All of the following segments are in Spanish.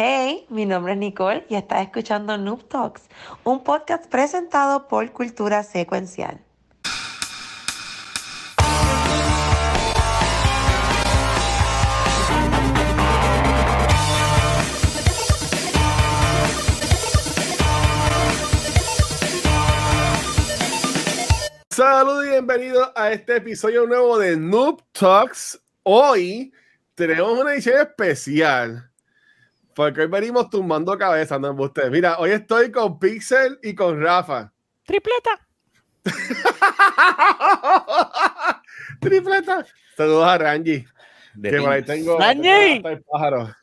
Hey, mi nombre es Nicole y estás escuchando Noob Talks, un podcast presentado por Cultura Secuencial. Saludos y bienvenidos a este episodio nuevo de Noob Talks. Hoy tenemos una edición especial porque hoy venimos tumbando cabezas, no ustedes. Mira, hoy estoy con Pixel y con Rafa. Tripleta. Tripleta. Saludos a Rangi. De Que por ahí tengo, Rangi. tengo el pájaro.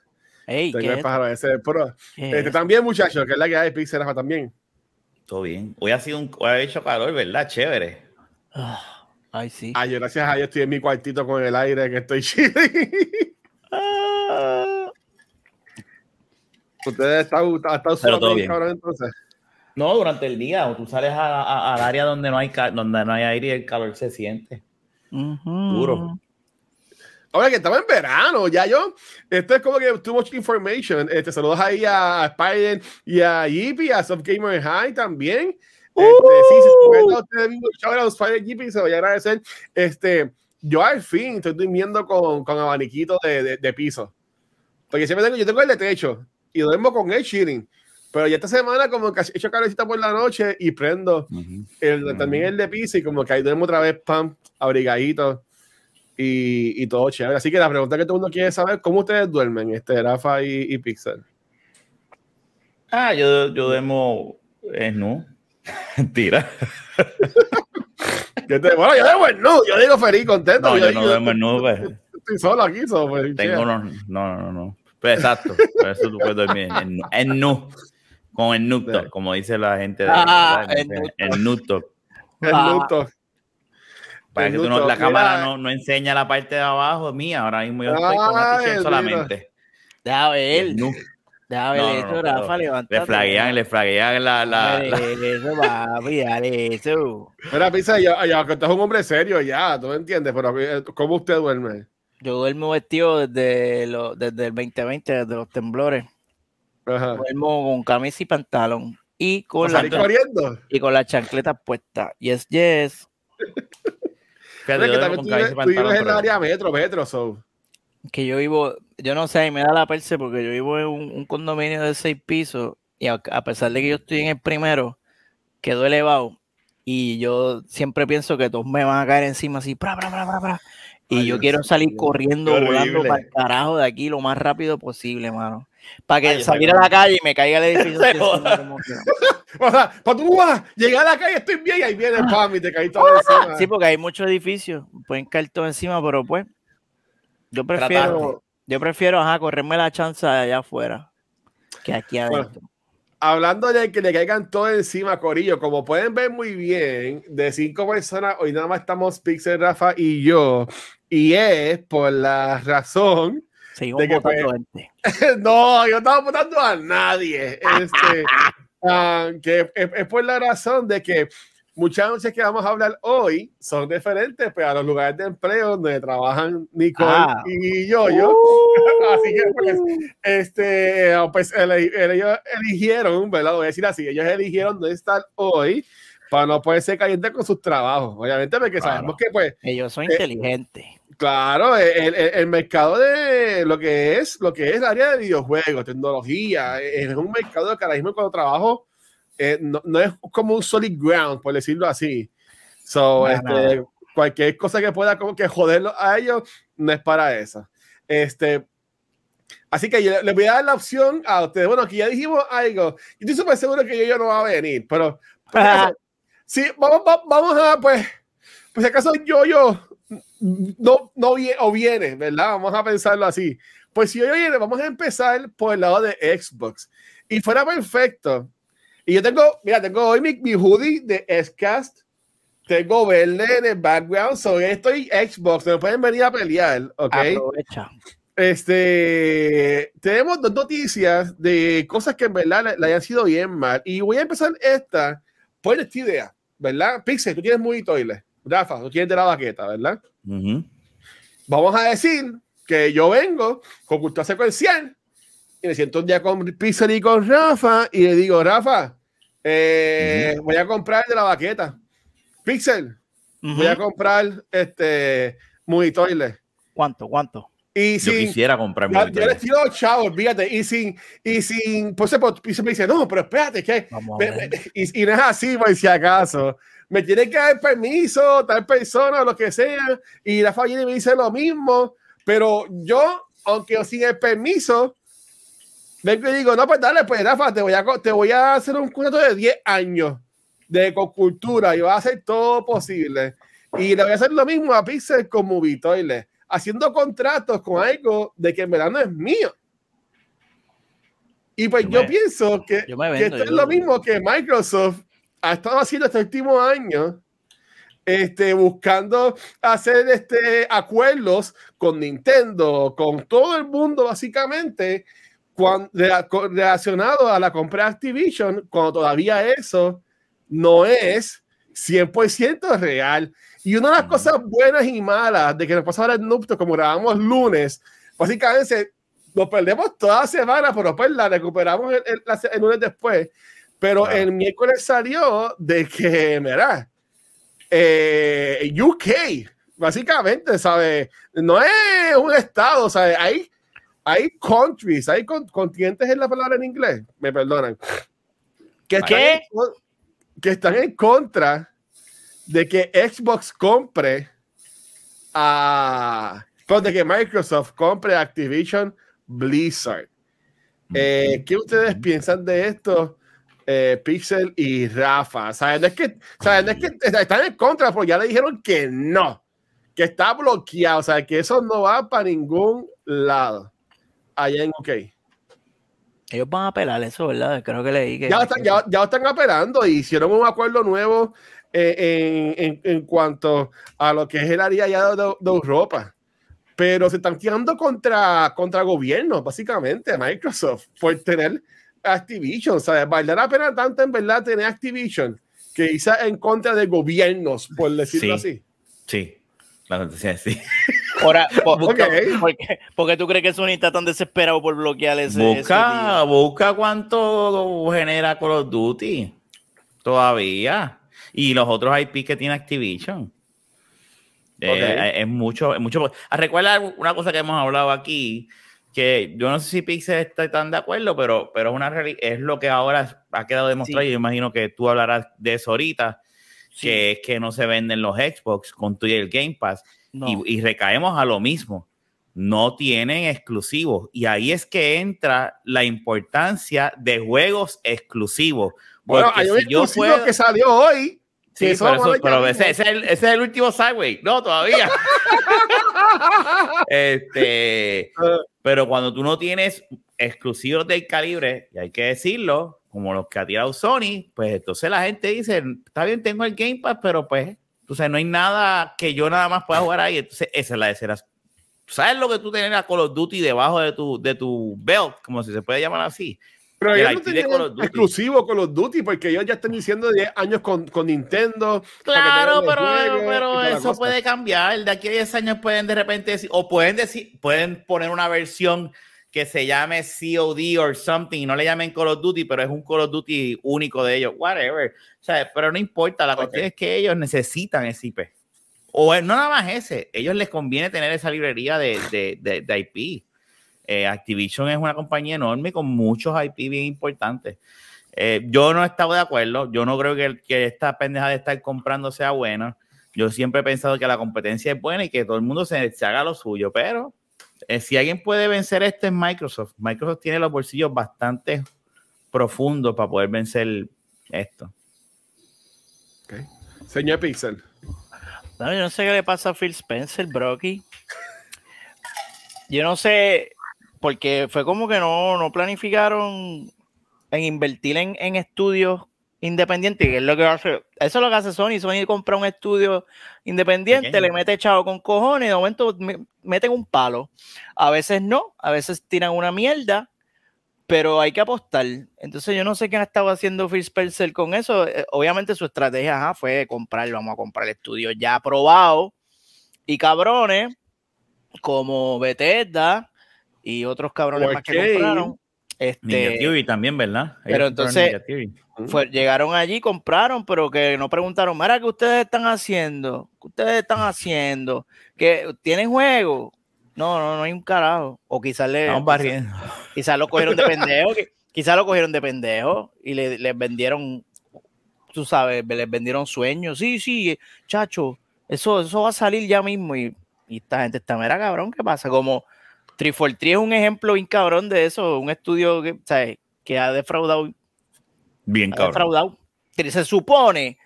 Ey, Tengo ¿qué el pájaro ese. Pero, ¿Qué este, es? también, muchachos, que es la que hay Pixel Rafa también. Todo bien. Hoy ha sido un, hoy ha hecho calor, ¿verdad? Chévere. Ah, Ay, sí. Ay, yo gracias a Dios estoy en mi cuartito con el aire que estoy chilling. Ah. Ustedes están, están, sudando todo bien, cabrón, entonces. No, durante el día, o tú sales a- a- al área donde no hay donde no hay aire y el calor se siente. Ujú. Duro. Oye, que estaba en verano, ya yo. Esto es como que too much information. Este, saludos ahí a Spider y a Yippee, a Soft Gamer High también. Este, sí, si se ustedes mismos out a Spider y Yippee, se lo voy a agradecer. Este, yo al fin estoy durmiendo con, con abaniquito de, de, de piso. Porque siempre tengo, yo tengo el de techo y duermo con el chilling. Pero ya esta semana como que he hecho calorcita por la noche y prendo el, también el de piso y como que ahí duermo otra vez, pam, abrigadito y, y todo chévere. Así que la pregunta que todo el mundo quiere saber, ¿cómo ustedes duermen, este, Rafa y, y Pixel? Ah, yo, yo duermo en nu. Mentira. Te- bueno, yo duermo en nu, yo digo feliz, contento. No, yo, yo no duermo en nu. pues. estoy solo aquí, so, pues, Tengo unos. No, no, no. Pero exacto. Por eso tú puedes dormir en, nu- en nu. Con el nu talk, como dice la gente de Ah, el nu el nu talk. El Ah. Para El que tú no- la Mira, cámara no, no enseña la parte de abajo mía. Ahora mismo yo estoy con mira. solamente. Deja ver. El nu. Deja ver No, no, eso, no, Rafa, levántate. Le flaguean, le flaguean la. la, la- Eso, papi, dale eso. Mira, Pixel, ya, ya, que estás un hombre serio ya, tú me entiendes, pero eh, ¿cómo usted duerme? Yo duermo vestido desde, lo, desde el 2020, desde los temblores. Ajá. Duermo con camisa y pantalón. Y con, ¿O la, y con las chancletas puestas. Yes, yes. Fíjate, que también con tú, camisa vives- y tú pantalón, vives en el área metro, metro, so. que yo vivo, yo no sé, me da la perse porque yo vivo en un, un condominio de seis pisos y a, a pesar de que yo estoy en el primero, quedo elevado y yo siempre pienso que todos me van a caer encima así, pra, pra, pra, y Ay, yo quiero salir corriendo, volando para el carajo de aquí lo más rápido posible, mano. Para que Ay, salir a la calle y me caiga el edificio. O sea, cuando tú vas, llegar a la calle, estoy bien, y ahí viene el pam y te caí todo encima. Sí, porque hay muchos edificios, pueden caer todo encima, pero pues yo prefiero, yo prefiero, ajá, correrme la chance allá afuera que aquí Bueno, adentro. Hablando de que le caigan todo encima, Corillo, como pueden ver muy bien, de cinco personas, hoy nada más estamos Pixel, Rafa y yo. Y es por la razón. Seguimos de que, votando pues, gente. no, yo estaba votando a nadie. Este, ah, que es, es por la razón de que muchas noches que vamos a hablar hoy son diferentes pues, a los lugares de empleo donde trabajan Nicole Ah. y yo. yo. Así que, pues, este, pues ellos eligieron, ¿verdad? Lo voy a decir así, ellos eligieron no estar hoy para no poder ser caliente con sus trabajos. Obviamente, porque Claro. sabemos que, pues, Ellos son eh, inteligentes. claro, el, el- el mercado de lo que es, lo que es el área de videojuegos, tecnología, es un mercado que ahora mismo cuando trabajo eh, no, no es como un solid ground, por decirlo así. So, Para este, nada. cualquier cosa que pueda como que joderlo a ellos, no es para eso. Este, así que yo les voy a dar la opción a ustedes. Bueno, aquí ya dijimos algo. Yo estoy súper seguro que yo, yo no va a venir, pero sí, vamos, va- vamos a, pues, pues si acaso yo, yo no, no viene o viene, ¿verdad? Vamos a pensarlo así. Pues si yo viene, vamos a empezar por el lado de Xbox. Y fuera perfecto. Y yo tengo, mira, tengo hoy mi, mi hoodie de Xcast. Tengo verde en el background. So estoy Xbox. Me pueden venir a pelear, ¿ok? Aprovecha. Este, tenemos dos noticias de cosas que en verdad le, le hayan sido bien mal. Y voy a empezar esta por esta idea, ¿verdad? Pixel, tú tienes muy toilet. Rafa, tú tienes de la baqueta, ¿verdad? Ujú. Vamos a decir que yo vengo con cultura secuencial y me siento un día con Pixel y con Rafa y le digo, Rafa, eh, voy a comprar de la baqueta. Pixel, voy a comprar este Movie Toilet. ¿Cuánto? ¿Cuánto? Y Yo sin, quisiera comprar ya, yo le tiro chavos, fíjate, y sin, y sin, pues, pues, Pixel me dice, no, pero espérate, que, me- me- y, y no es así, por si acaso. Me tiene que dar permiso, tal persona, lo que sea, y Rafa viene y me dice lo mismo, pero yo, aunque sin el permiso, vengo y digo, no, pues dale, pues Rafa, te voy a, te voy a hacer un contrato de 10 años de ecocultura y voy a hacer todo posible. Y le voy a hacer lo mismo a Pixel con Movie Toilet, haciendo contratos con algo de que en verdad no es mío. Y pues Yo yo, me- pienso que, yo me que vendo, esto es yo- lo mismo que Microsoft ha estado haciendo este último año, este, buscando hacer este, acuerdos con Nintendo, con todo el mundo básicamente, cuan- rea- co- relacionado a la compra de Activision, cuando todavía eso no es 100% real. Y una de las cosas buenas y malas de que nos pasa ahora en Nupto, como grabamos lunes, básicamente nos perdemos toda la semana, pero pues la recuperamos el, el- el lunes después. Pero el miércoles salió de que, mira, eh, UK, básicamente, ¿sabes? No es un estado, ¿sabes? Hay, hay countries, hay con- continentes en la palabra en inglés, me perdonan, que están, ¿Qué? en, que están en contra de que Xbox compre a, perdón, de que Microsoft compre Activision Blizzard. Eh, ¿Qué ustedes piensan de esto? Eh, Pixel y Rafa. ¿Saben? No es que, ¿saben? No es que están en contra, porque ya le dijeron que no, que está bloqueado, o sea, que eso no va para ningún lado allá en UK. Ellos van a apelar eso, ¿verdad? Creo que leí que. Ya, están, ya, ya están operando y hicieron un acuerdo nuevo eh, en, en- en cuanto a lo que es el área ya de, de Europa. Pero se están tirando contra, contra gobiernos, básicamente, Microsoft, por tener Activision. O sea, vale la pena tanto en verdad tener Activision que hizo en contra de gobiernos, por decirlo Sí. así. Sí, la noticia sí. Ahora, po- Ok. porque, porque tú crees que Sony está tan desesperado por bloquear ese. Busca, busca cuánto genera Call of Duty. Todavía. Y los otros IP que tiene Activision. Eh, Ok. es mucho, es mucho. Ah, Recuerda una cosa que hemos hablado aquí, que yo no sé si Pixel está tan de acuerdo, pero, pero es, una es lo que ahora ha quedado demostrado. Sí. Y yo imagino que tú hablarás de eso ahorita, Sí. que es que no se venden los Xbox con tu y el Game Pass. No. Y, y recaemos a lo mismo. No tienen exclusivos. Y ahí es que entra la importancia de juegos exclusivos. Bueno, hay un si yo exclusivo puedo- que salió hoy. Sí, eso pero, eso- pero ese es el, ese es el último Sideway. No, todavía. este, Ah. pero cuando tú no tienes exclusivos del calibre, y hay que decirlo, como los que ha tirado Sony, pues entonces la gente dice, está bien, tengo el Game Pass, pero pues, entonces no hay nada que yo nada más pueda jugar ahí. Entonces, esa es la de ser. ¿Sabes lo que tú tienes a Call of Duty debajo de tu, de tu belt? Como si se puede llamar así. Pero el ellos no Call of Duty. exclusivo con los Duty porque ellos ya están diciendo 10 años con, con Nintendo. Claro, pero, juegos pero eso puede cambiar. De aquí a 10 años pueden de repente decir, o pueden decir, pueden poner una versión que se llame COD or something no le llamen Call of Duty, pero es un Call of Duty único de ellos, whatever. O sea, pero no importa, la cuestión Ok. es que ellos necesitan ese IP. O no nada más ese, ellos les conviene tener esa librería de, de, de- de IP. Eh, Activision es una compañía enorme con muchos IP bien importantes. Eh, yo no he estado de acuerdo. Yo no creo que, que esta pendeja de estar comprando sea buena. Yo siempre he pensado que la competencia es buena y que todo el mundo se, se haga lo suyo. Pero eh, si alguien puede vencer esto es Microsoft. Microsoft tiene los bolsillos bastante profundos para poder vencer esto. Señor Pixel. No, yo no sé qué le pasa a Phil Spencer, Brocky. Yo no sé, porque fue como que no, no planificaron en invertir en, en estudios independientes, que es lo que hace, eso es lo que hace Sony. Sony compra un estudio independiente, Pequeño. le mete chavo con cojones, de momento me- meten un palo. A veces no, a veces tiran una mierda, pero hay que apostar. Entonces yo no sé qué ha estado haciendo Phil Spencer con eso. Eh, Obviamente su estrategia ajá, fue comprar, vamos a comprar estudios ya aprobados y cabrones como Bethesda y otros cabrones más que compraron. Este, Ninja Theory también, ¿verdad? Pero Ellos compraron entonces-. Fue- llegaron allí, compraron, pero que no preguntaron, mira, ¿qué ustedes están haciendo? ¿Qué ustedes están haciendo? ¿Que tienen juego? No, no, no hay un carajo. O quizás le, barriendo. quizás lo cogieron de pendejo, qui- quizás lo cogieron de pendejo y le, les vendieron, tú sabes, les vendieron sueños. Sí, sí, chacho, eso, eso va a salir ya mismo. Y, y esta gente está, mira, cabrón, ¿qué pasa? Como 343 es un ejemplo bien cabrón de eso, un estudio que, ¿sabes? que ha defraudado Bien cabrón. defraudado. Que Se supone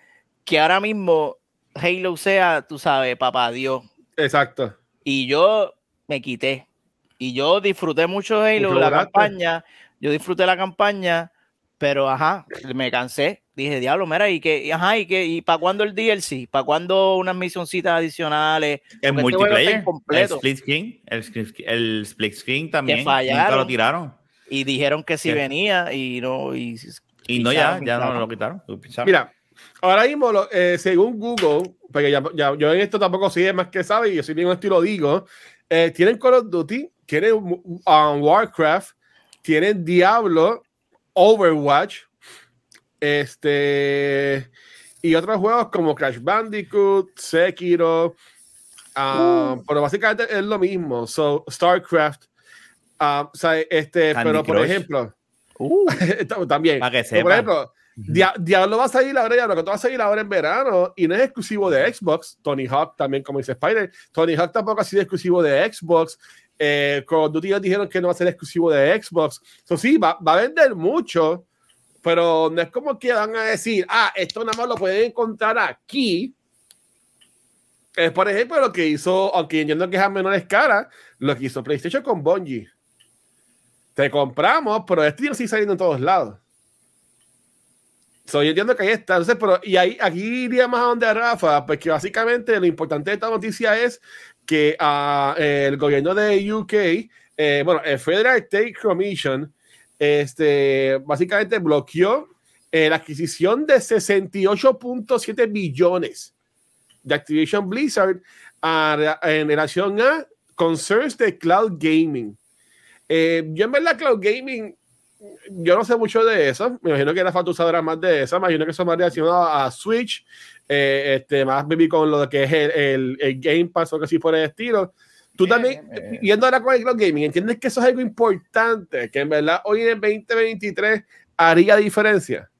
que ahora mismo Halo sea, tú sabes, papá Dios. Exacto. Y yo me quité. Y yo disfruté mucho de Halo, Mucho la campaña. Yo disfruté la campaña, pero ajá, me cansé. Dije, diablo, mira, y que, ajá, y que, y para cuándo el DLC, para cuándo unas misioncitas adicionales, El Porque este multiplayer, el incompleto. split screen, el, split- el split screen también. nunca fallaron. lo tiraron. y dijeron que sí ¿Qué? venía, y no, y, Y no, ya, ya no lo quitaron. Mira, ahora mismo, lo- eh, según Google, porque ya, ya- yo en esto tampoco soy más que sabe y yo soy bien honesto y lo digo, eh, tienen Call of Duty, tienen um, Warcraft, tienen Diablo, Overwatch, este, y otros juegos como Crash Bandicoot, Sekiro, ah, pero básicamente es lo mismo, so, StarCraft, ah, o sea, este, Candy pero por Crush. ejemplo, Uh, también, Para que pero por sepan. ejemplo, Dia- Diablo va a salir ahora, Diablo que va a salir ahora en verano y no es exclusivo de Xbox. Tony Hawk también, como dice Spider. Tony Hawk tampoco ha sido exclusivo de Xbox. Eh, Call of Duty ya dijeron que no va a ser exclusivo de Xbox. Eso sí, va, va a vender mucho, pero no es como que van a decir, ah, esto nada más lo pueden encontrar aquí. Es por ejemplo lo que hizo, aunque entiendo que es a menor escala, lo que hizo PlayStation con Bungie. Te compramos, pero este no sigue saliendo en todos lados. So, yo entiendo que ahí está. Entonces, pero, y ahí, aquí iría más a donde Rafa, porque básicamente lo importante de esta noticia es que ah, el gobierno de UK, eh, bueno, el Federal Trade Commission, este, básicamente bloqueó eh, la adquisición de 68.7 billones de Activision Blizzard ah, en relación a concerns de cloud gaming. Eh, yo en verdad cloud gaming yo no sé mucho de eso. Me imagino que la falta sabrá más de eso. Me imagino que eso más relacionado a Switch. eh, este, más baby con lo que es el, el, el Game Pass o que así por el estilo. Tú Bien, también, eh. yendo ahora con el cloud gaming, ¿entiendes que eso es algo importante? Que en verdad hoy en el 2023 haría diferencia.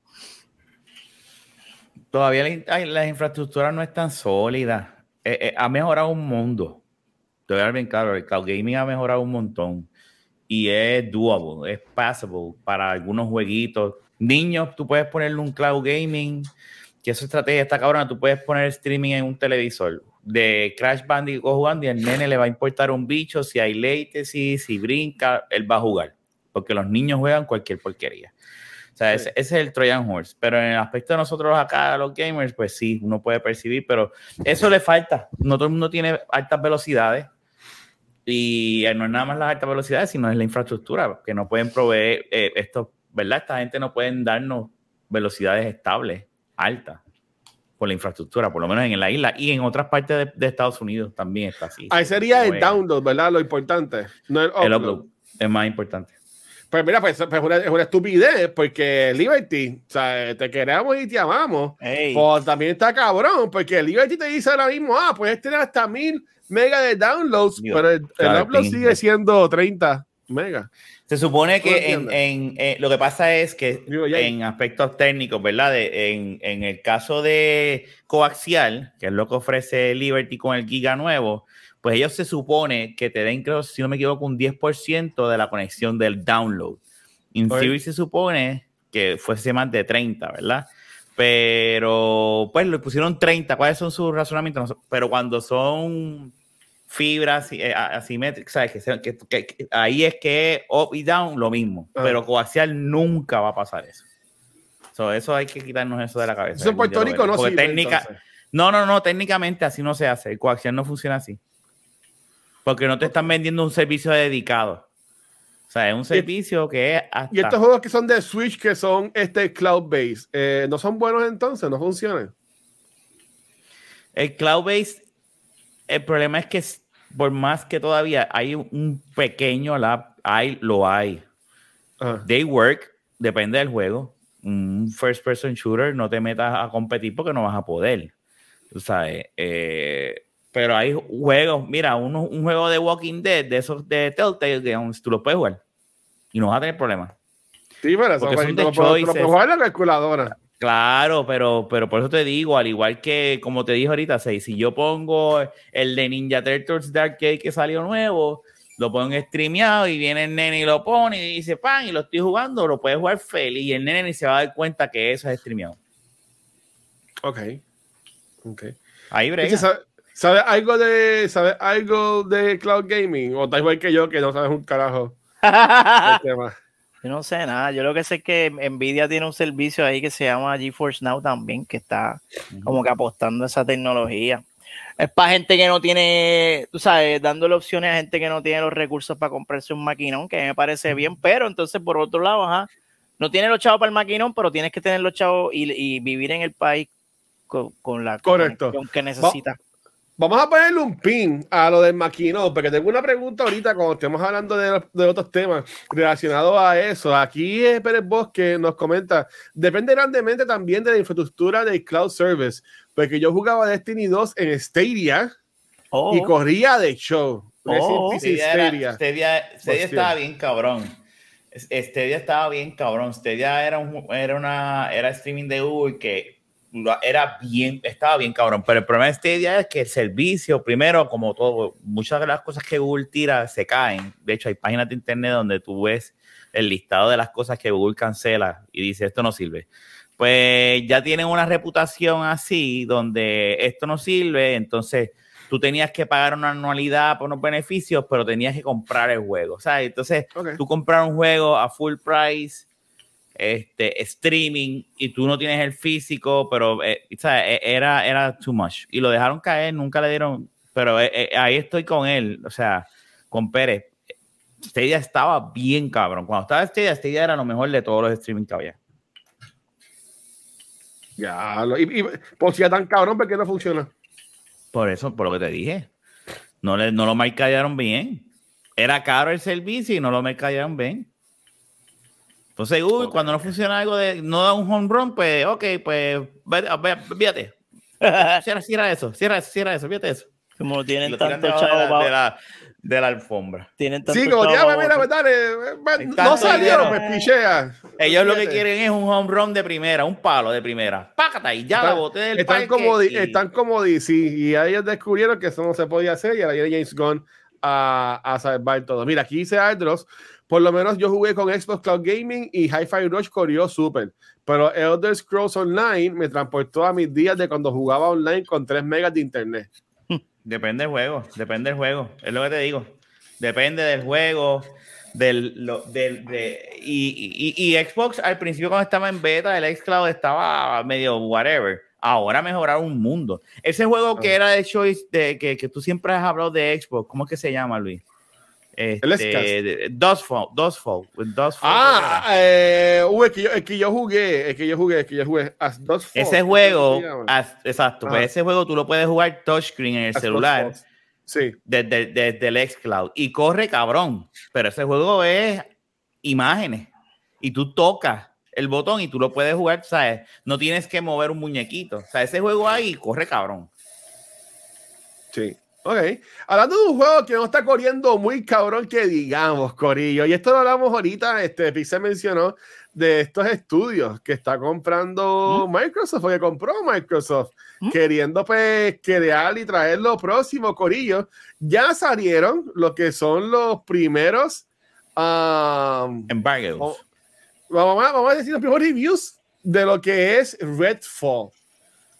Todavía la, las infraestructuras no están sólidas. Eh, eh, ha mejorado un mundo. Te voy a dar bien claro, el cloud gaming ha mejorado un montón. Y es doable, es passable para algunos jueguitos. Niños, tú puedes ponerle un cloud gaming, que esa estrategia está cabrona, tú puedes poner streaming en un televisor de Crash Bandicoot jugando y al nene le va a importar un bicho, si hay latency, si brinca, él va a jugar. Porque los niños juegan cualquier porquería. O sea, ese, ese es el Trojan Horse. Pero en el aspecto de nosotros acá, los gamers, pues sí, uno puede percibir, pero eso le falta. No todo el mundo tiene altas velocidades. Y eh, no es nada más las altas velocidades, sino es la infraestructura, que no pueden proveer eh, esto, ¿verdad? Esta gente no pueden darnos velocidades estables, altas, por la infraestructura, por lo menos en la isla y en otras partes de, de Estados Unidos también está así. Ahí sería el download, ¿verdad? Lo importante. No el El upload. upload es más importante. Pues mira, pues, pues, una- es una estupidez porque Liberty, o sea, te queremos y te amamos. ey, Pues también está cabrón, porque Liberty te dice ahora mismo, ah, puedes tener hasta mil megas de downloads, pero el, upload sigue siendo 30 megas. Se supone ¿Tú que en, en- eh, lo que pasa es que Digo, en aspectos técnicos, ¿verdad? De- en, en el caso de coaxial, que es lo que ofrece Liberty con el giga nuevo, pues ellos se supone que te den, creo, si no me equivoco, un 10% de la conexión del download. En theory se supone que fuese más de 30, ¿verdad? Pero, pues, le pusieron 30. ¿Cuáles son sus razonamientos? Pero cuando son fibras eh, asimétricas, ¿sabes? Que, que- que- ahí es que up y down lo mismo. Ah. Pero coaxial nunca va a pasar eso. So, eso hay que quitarnos eso de la cabeza. Eso en Puerto Rico lo no sirve, técnica, entonces. no, no, no, técnicamente así no se hace. El coaxial no funciona así. Porque no te están vendiendo un servicio dedicado. O sea, es un servicio que es hasta... Y estos juegos que son de Switch, que son este cloud-based, eh, ¿no son buenos entonces? ¿No funcionan? El cloud base, el problema es que por más que todavía hay un pequeño lab, hay, lo hay. Ajá. They work, depende del juego. Un first person shooter no te metas a competir porque no vas a poder. Tú sabes. eh, pero hay juegos, mira, uno- un juego de Walking Dead, de esos de Telltale, aún tú lo puedes jugar. Y no vas a tener problemas. Sí, pero eso son de lo puedes- tú lo choices. puedes jugar en la calculadora. Claro, pero, pero por eso te digo, al igual que como te dije ahorita, si yo pongo el de Ninja Turtles Dark Arcade que salió nuevo, lo pongo streameado y viene el nene y lo pone y dice pan y lo estoy jugando, lo puedes jugar feliz y el nene ni se va a dar cuenta que eso es streameado. Ok. Ok. Ahí Es que brega. ¿Sabes algo de sabes algo de cloud gaming? O tal igual que yo que no sabes un carajo del tema. Yo no sé nada. Yo lo que sé es que Nvidia tiene un servicio ahí que se llama GeForce Now también, que está como que apostando a esa tecnología. Es para gente que no tiene, tú sabes, dándole opciones a gente que no tiene los recursos para comprarse un maquinón, que me parece bien, pero entonces por otro lado, ajá, no tiene los chavos para el maquinón, pero tienes que tener los chavos y, y vivir en el país con, con la Correcto. conexión que necesitas. Vamos a ponerle un pin a lo del maquinón, porque tengo una pregunta ahorita cuando estemos hablando de, de otros temas relacionados a eso. Aquí eh, Pérez Bosque nos comenta, depende grandemente también de la infraestructura del cloud service, porque yo jugaba Destiny 2 en Stadia Oh, y corría de show. Oh. Stadia, era- Stadia. Stadia- estaba bien cabrón. Es- Stadia estaba bien cabrón. Stadia era, un, era una era streaming de Google que era bien, estaba bien cabrón. Pero el problema de Stadia es que el servicio, primero, como todo, muchas de las cosas que Google tira se caen. De hecho, hay páginas de internet donde tú ves el listado de las cosas que Google cancela y dice esto no sirve. Pues ya tienen una reputación así, donde esto no sirve, entonces tú tenías que pagar una anualidad por unos beneficios, pero tenías que comprar el juego. O sea, entonces Ok. tú comprar un juego a full price, este, streaming, y tú no tienes el físico, pero eh, e- era, era too much. Y lo dejaron caer, nunca le dieron, pero eh, eh, ahí estoy con él, o sea, con Pérez. Stadia estaba bien cabrón. Cuando estaba Stadia, Stadia era lo mejor de todos los streaming que había. Ya, lo- y, y por si ya tan cabrón, ¿por qué no funciona? Por eso, por lo que te dije. No, le, no lo mercadearon bien. Era caro el servicio y no lo mercadearon bien. Entonces, uy, cuando no funciona algo de, no da un home run, pues, ok, pues, fíjate. Cierra, cierra eso, cierra eso, cierra eso, fíjate eso. como tienen tanto chavo la, de, la, de la alfombra. tienen tanto Sí, como chavo ya, mira, pues dale, eh, no dinero. pues pichea. Ellos lo que Fíjate. quieren es un home run de primera, un palo de primera. Pácata y ya Están- la boté del Están parque como, y- están como DC y ahí ellos descubrieron que eso no se podía hacer y ahora viene James Gunn a, a salvar todo. Mira, aquí dice Aldros, por lo menos yo jugué con Xbox Cloud Gaming y Hi-Fi Rush corrió súper, pero Elder Scrolls Online me transportó a mis días de cuando jugaba online con 3 megas de internet. Depende del juego, depende del juego, es lo que te digo. Depende del juego, del, lo- del de, y, y- y Xbox al principio cuando estaba en beta, el xCloud estaba medio whatever. Ahora mejoraron un mundo. Ese juego que Ah. era de Choice, de, que, que tú siempre has hablado de Xbox, ¿cómo es que se llama, Luis? El Este, Dustfall, Dustfall, Dustfall, Ah, eh, uh, es, que yo, es que yo jugué, es que yo jugué, es que yo jugué. As Dust Falls, ese ¿qué juego, as- exacto, pues ese juego tú lo puedes jugar touchscreen en el As celular. Sí. desde, desde el xCloud y corre cabrón, pero ese juego es imágenes y tú tocas el botón y tú lo puedes jugar, ¿sabes? No tienes que mover un muñequito, o sea, ese juego ahí corre cabrón. Sí. Ok. Hablando de un juego que no está corriendo muy cabrón que digamos, Corillo. Y esto lo hablamos ahorita, este Pixel mencionó de estos estudios que está comprando Microsoft o que compró Microsoft, ¿Mm? queriendo pues crear y traer lo próximo, Corillo. Ya salieron lo que son los primeros. um, Embargoes. Oh. vamos, a, vamos a decir los primeros reviews de lo que es Redfall.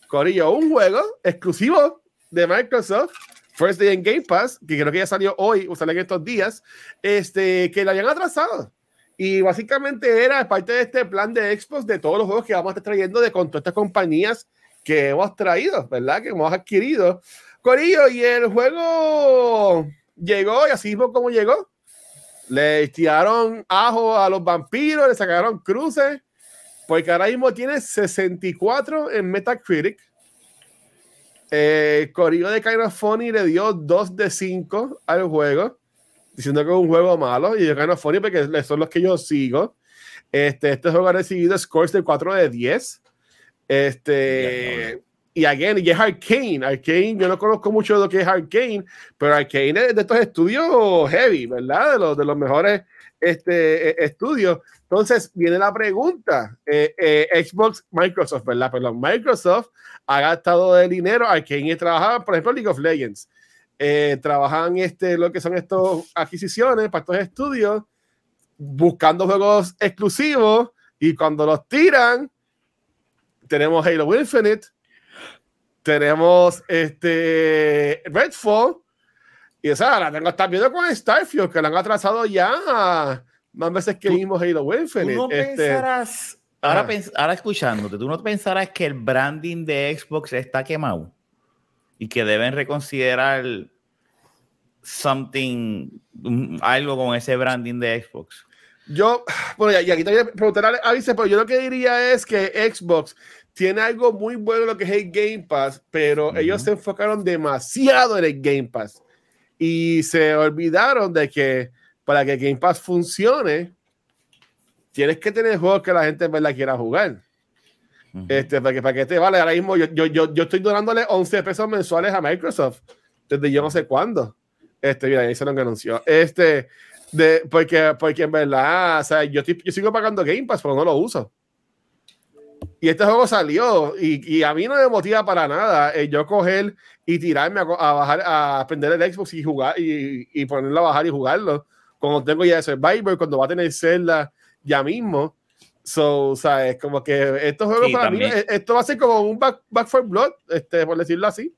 Corillo, un juego exclusivo de Microsoft, First Day en Game Pass, que creo que ya salió hoy o salió en estos días, este, que lo habían atrasado. Y básicamente era parte de este plan de Xbox de todos los juegos que vamos a estar trayendo de con todas estas compañías que hemos traído, ¿verdad? Que hemos adquirido. Corillo, y el juego llegó y así mismo como llegó. Le tiraron ajo a los vampiros, le sacaron cruces, porque ahora mismo tiene 64 en Metacritic. Eh, Corillo de Kind of Funny le dio 2 de 5 al juego. diciendo que es un juego malo y es funny porque son los que yo sigo. Este, este juego ha recibido scores de 4 de 10. Este, y again, y es Arcane. Arcane, yo no conozco mucho de lo que es Arcane, pero Arcane es de estos estudios heavy, ¿verdad? De los, de los mejores este, e, estudios. Entonces viene la pregunta: eh, eh, Xbox, Microsoft, ¿verdad? Perdón, Microsoft ha gastado de dinero. Arcane trabajaba, por ejemplo, League of Legends. Eh, trabajan este, lo que son estas adquisiciones para estos estudios, buscando juegos exclusivos y cuando los tiran, tenemos Halo Infinite, tenemos este Redfall y esa la tengo hasta viendo con Starfield que la han atrasado ya más veces que vimos Halo Infinite. ¿tú no este, pensarás, ahora, pens, ahora escuchándote, ¿tú no pensarás que el branding de Xbox está quemado? Y que deben reconsiderar something, algo con ese branding de Xbox. Yo, bueno, y aquí a preguntar a Alice, pero yo lo que diría es que Xbox tiene algo muy bueno lo que es el Game Pass, pero ellos se enfocaron demasiado en el Game Pass y se olvidaron de que para que Game Pass funcione, tienes que tener juegos que la gente en verdad quiera jugar. este, para, que, para que te vale, ahora mismo yo, yo, yo, yo, estoy donándole 11 pesos mensuales a Microsoft desde yo no sé cuándo. Este, mira, ahí se lo anunció. Este, de, porque, porque en verdad, o sea, yo, estoy, yo sigo pagando Game Pass, pero no lo uso. Y este juego salió y, y, a mí no me motiva para nada eh, yo coger y tirarme a, a, bajar, a aprender el Xbox y jugar y, y, ponerlo a bajar y jugarlo. Cuando tengo ya Survivor, cuando va a tener Zelda ya mismo. So, o sea, es como que estos juegos sí, para también. mí, eh, esto va a ser como un back, back for Blood, este, por decirlo así.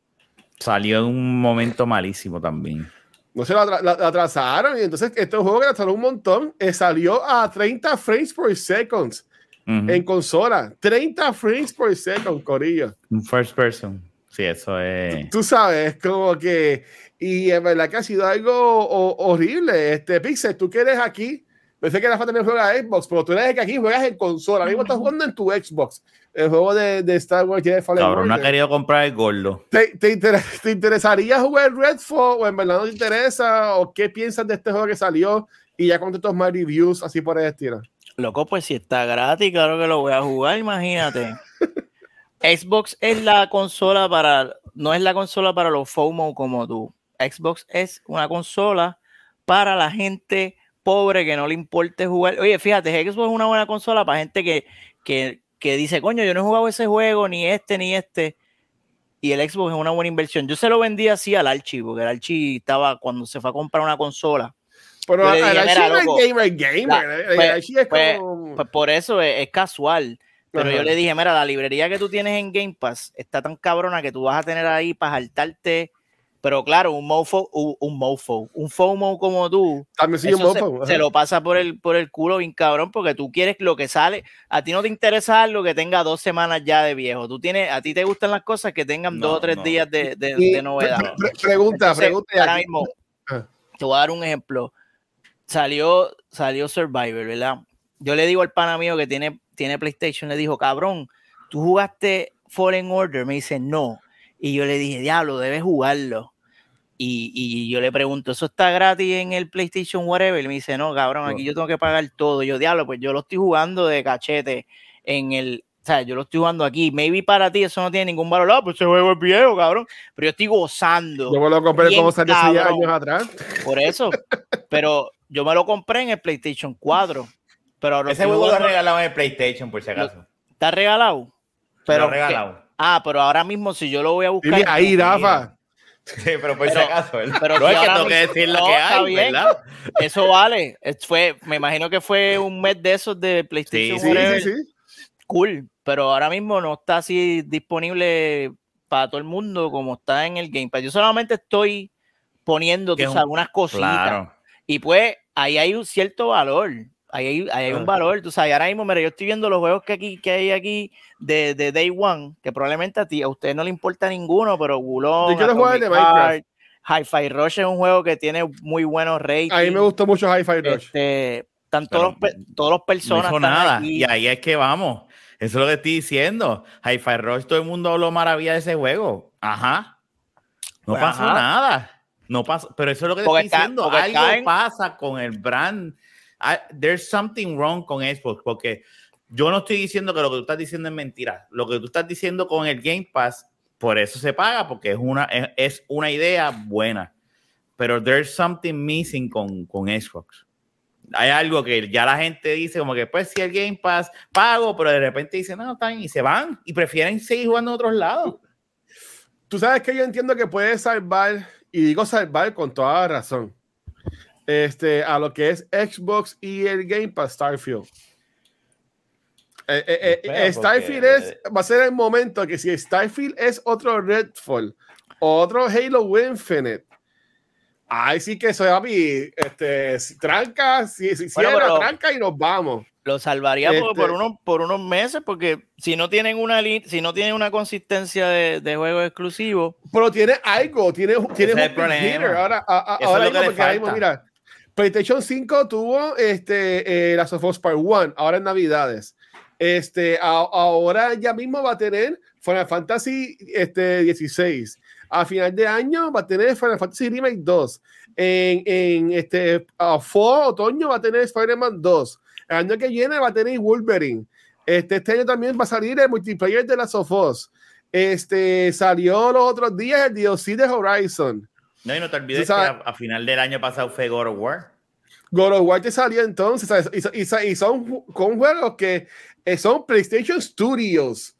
Salió en un momento malísimo también. No se lo, lo atrasaron y entonces este juego que atrasaron un montón eh, salió a 30 frames por seconds uh -huh. en consola. 30 frames por second, Corillo. First person. Sí, eso es. Tú, tú sabes, como que. Y es verdad que ha sido algo o, horrible. Este Pixel, tú que eres aquí. Pensé que era para tener juego de Xbox, pero tú eres el que aquí juegas en consola. Ahora mismo estás jugando en tu Xbox. El juego de, de Star Wars Jedi Fallen Cabrón, no ha querido comprar el gordo. ¿Te, te, inter ¿Te, interesaría jugar Redfall o en verdad no te interesa? ¿O qué piensas de este juego que salió? Y ya con todos más reviews así por el estilo. Loco, pues si está gratis, claro que lo voy a jugar, imagínate. Xbox es la consola para, no es la consola para los FOMO como tú. Xbox es una consola para la gente pobre que no le importe jugar. Oye, fíjate, Xbox es una buena consola para gente que, que, que dice, coño, yo no he jugado ese juego, ni este, ni este. Y el Xbox es una buena inversión. Yo se lo vendí así al Archie, porque el Archie estaba cuando se fue a comprar una consola. Pero el Archie no es gamer, gamer. La, pues, es pues, como... pues, por eso es, es casual. Pero Ajá. yo le dije, mira, la librería que tú tienes en Game Pass está tan cabrona que tú vas a tener ahí para saltarte. Pero claro, un mofo, un, un mofo, un FOMO como tú, También sí, un mofo. Se, se, lo pasa por el, por el culo bien cabrón porque tú quieres lo que sale. A ti no te interesa algo que tenga dos semanas ya de viejo. Tú tienes, a ti te gustan las cosas que tengan no, dos o tres no. días de, de, y, de novedad. Pre pregunta, Entonces, pregunta. Ahora mismo, ah. te voy a dar un ejemplo. Salió, salió Survivor, ¿verdad? Yo le digo al pana mío que tiene tiene PlayStation, le dijo, cabrón, tú jugaste Fallen Order, me dice, no. Y yo le dije, diablo, debes jugarlo. Y, y, yo le pregunto, ¿eso está gratis en el PlayStation whatever? Y me dice, no, cabrón, aquí yo tengo que pagar todo. Y yo, diablo, pues yo lo estoy jugando de cachete en el, o sea, yo lo estoy jugando aquí. Maybe para ti eso no tiene ningún valor. No, pues ese juego es viejo, cabrón. Pero yo estoy gozando. Yo me lo compré como salió hace años atrás. Por eso. Pero yo me lo compré en el PlayStation 4. Pero Ese juego lo regalado en el PlayStation, por si acaso. ¿Está regalado? Pero, regalado. Que, ah, pero ahora mismo si yo lo voy a buscar. Dile ahí, Rafa. Sí, pero por si acaso. ¿verdad? Pero no si es que tengo que decir lo no, que hay, ¿verdad? Eso vale. Fue, me imagino que fue un mes de esos de PlayStation. Sí, sí, sí, sí. Cool. Pero ahora mismo no está así disponible para todo el mundo como está en el Game Pass. Yo solamente estoy poniendo tú, algunas cositas. Claro. Y pues ahí hay un cierto valor. Ahí hay, ahí hay, un valor, tú sabes, ahora mismo, mira, yo estoy viendo los juegos que, aquí, que hay aquí de, de Day One, que probablemente a ti, a usted no le importa ninguno, pero Minecraft. Hi-Fi Rush es un juego que tiene muy buenos ratings. A mí me gustó mucho Hi-Fi Rush. Este, están todos, los, todos los personas. No nada, aquí. y ahí es que vamos. Eso es lo que estoy diciendo. Hi-Fi Rush, todo el mundo habló maravilla de ese juego. Ajá. No pues pasó ajá. nada. No pasa, pero eso es lo que te estoy diciendo. Algo caen- pasa con el brand. Ah, There's something wrong con Xbox, porque yo no estoy diciendo que lo que tú estás diciendo es mentira. Lo que tú estás diciendo con el Game Pass, por eso se paga, porque es una, es, es una idea buena. Pero there's something missing con, con Xbox. Hay algo que ya la gente dice, como que pues si el Game Pass pago, pero de repente dicen, no, está bien", y se van y prefieren seguir jugando en otros lados. Tú sabes que yo entiendo que puedes salvar, y digo salvar con toda razón, este, a lo que es Xbox y el Game Pass Starfield. Eh, eh, eh, Starfield es, va a ser el momento que si Starfield es otro Redfall, otro Halo Infinite, ahí sí que eso, papi, este, si tranca, si, si Bueno, cierra, tranca y nos vamos. Lo salvaría por- Este- por, unos, por unos meses, porque si no tienen una si no tienen una consistencia de, de juegos exclusivos, Pero tiene algo, tiene, tiene un problema. Ahora, a- a- ahora es lo que mismo, porque falta. mira, PlayStation 5 tuvo este, eh, la of Us Part 1, ahora en Navidades. Este, ahora ya mismo va a tener Final Fantasy este, 16. A final de año va a tener Final Fantasy Remake 2. En, en este, a fall, otoño va a tener Spider-Man 2. El año que viene va a tener Wolverine. Este, este año también va a salir el multiplayer de las of Us. Este, salió los otros días el DLC de Horizon. No, y no te olvides que a, a final del año pasado fue God of War. God of War te salió entonces. Y, y y son con juegos que eh, son PlayStation Studios,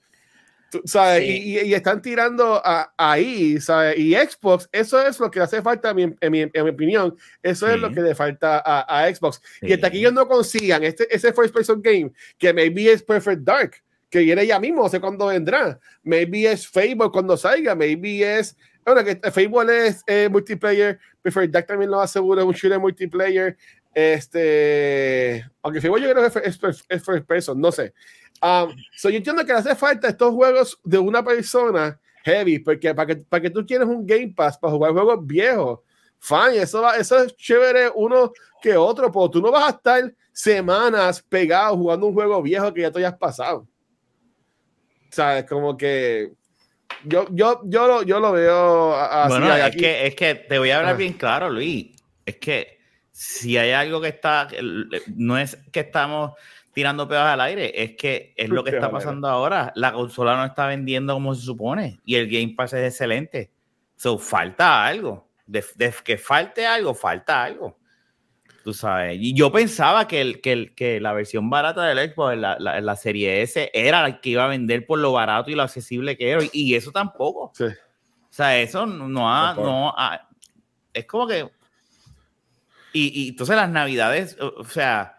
¿sabes? Sí. Y, y- y están tirando a- ahí, ¿sabes? Y Xbox, eso es lo que hace falta, en mi, en mi- en mi opinión, eso es Sí. lo que le falta a, a Xbox. Y Sí. hasta que ellos no consigan este, ese first person game, que maybe es Perfect Dark, que viene ya mismo, no sé cuándo vendrá, maybe es Fable cuando salga, maybe es, bueno, que Fable es eh, multiplayer, Perfect Dark también lo aseguro, es un shooter multiplayer, este, aunque Fable yo creo que es, es- es first person, no sé. Um, so yo entiendo que le hace falta estos juegos de una persona heavy, porque para que, para que tú quieres un Game Pass para jugar juegos viejos, fine, eso, va, eso es chévere uno que otro, pero tú no vas a estar semanas pegado jugando un juego viejo que ya tú hayas pasado. ¿Sabes? Como que yo, yo, yo, lo, yo lo veo así. bueno, es que, es que te voy a hablar Ah. bien claro, Luis. Es que si hay algo que está, no es que estamos tirando pedos al aire, es que es lo que está pasando ahora. La consola no está vendiendo como se supone y el Game Pass es excelente. So, falta algo. De, de que falte algo, falta algo. Tú sabes. Y yo pensaba que, el, que, el, que la versión barata del Xbox, la, la, la serie S, era la que iba a vender por lo barato y lo accesible que era. Y eso tampoco. Sí. O sea, eso no ha, no ha- es como que. Y, y entonces las navidades, o, o sea,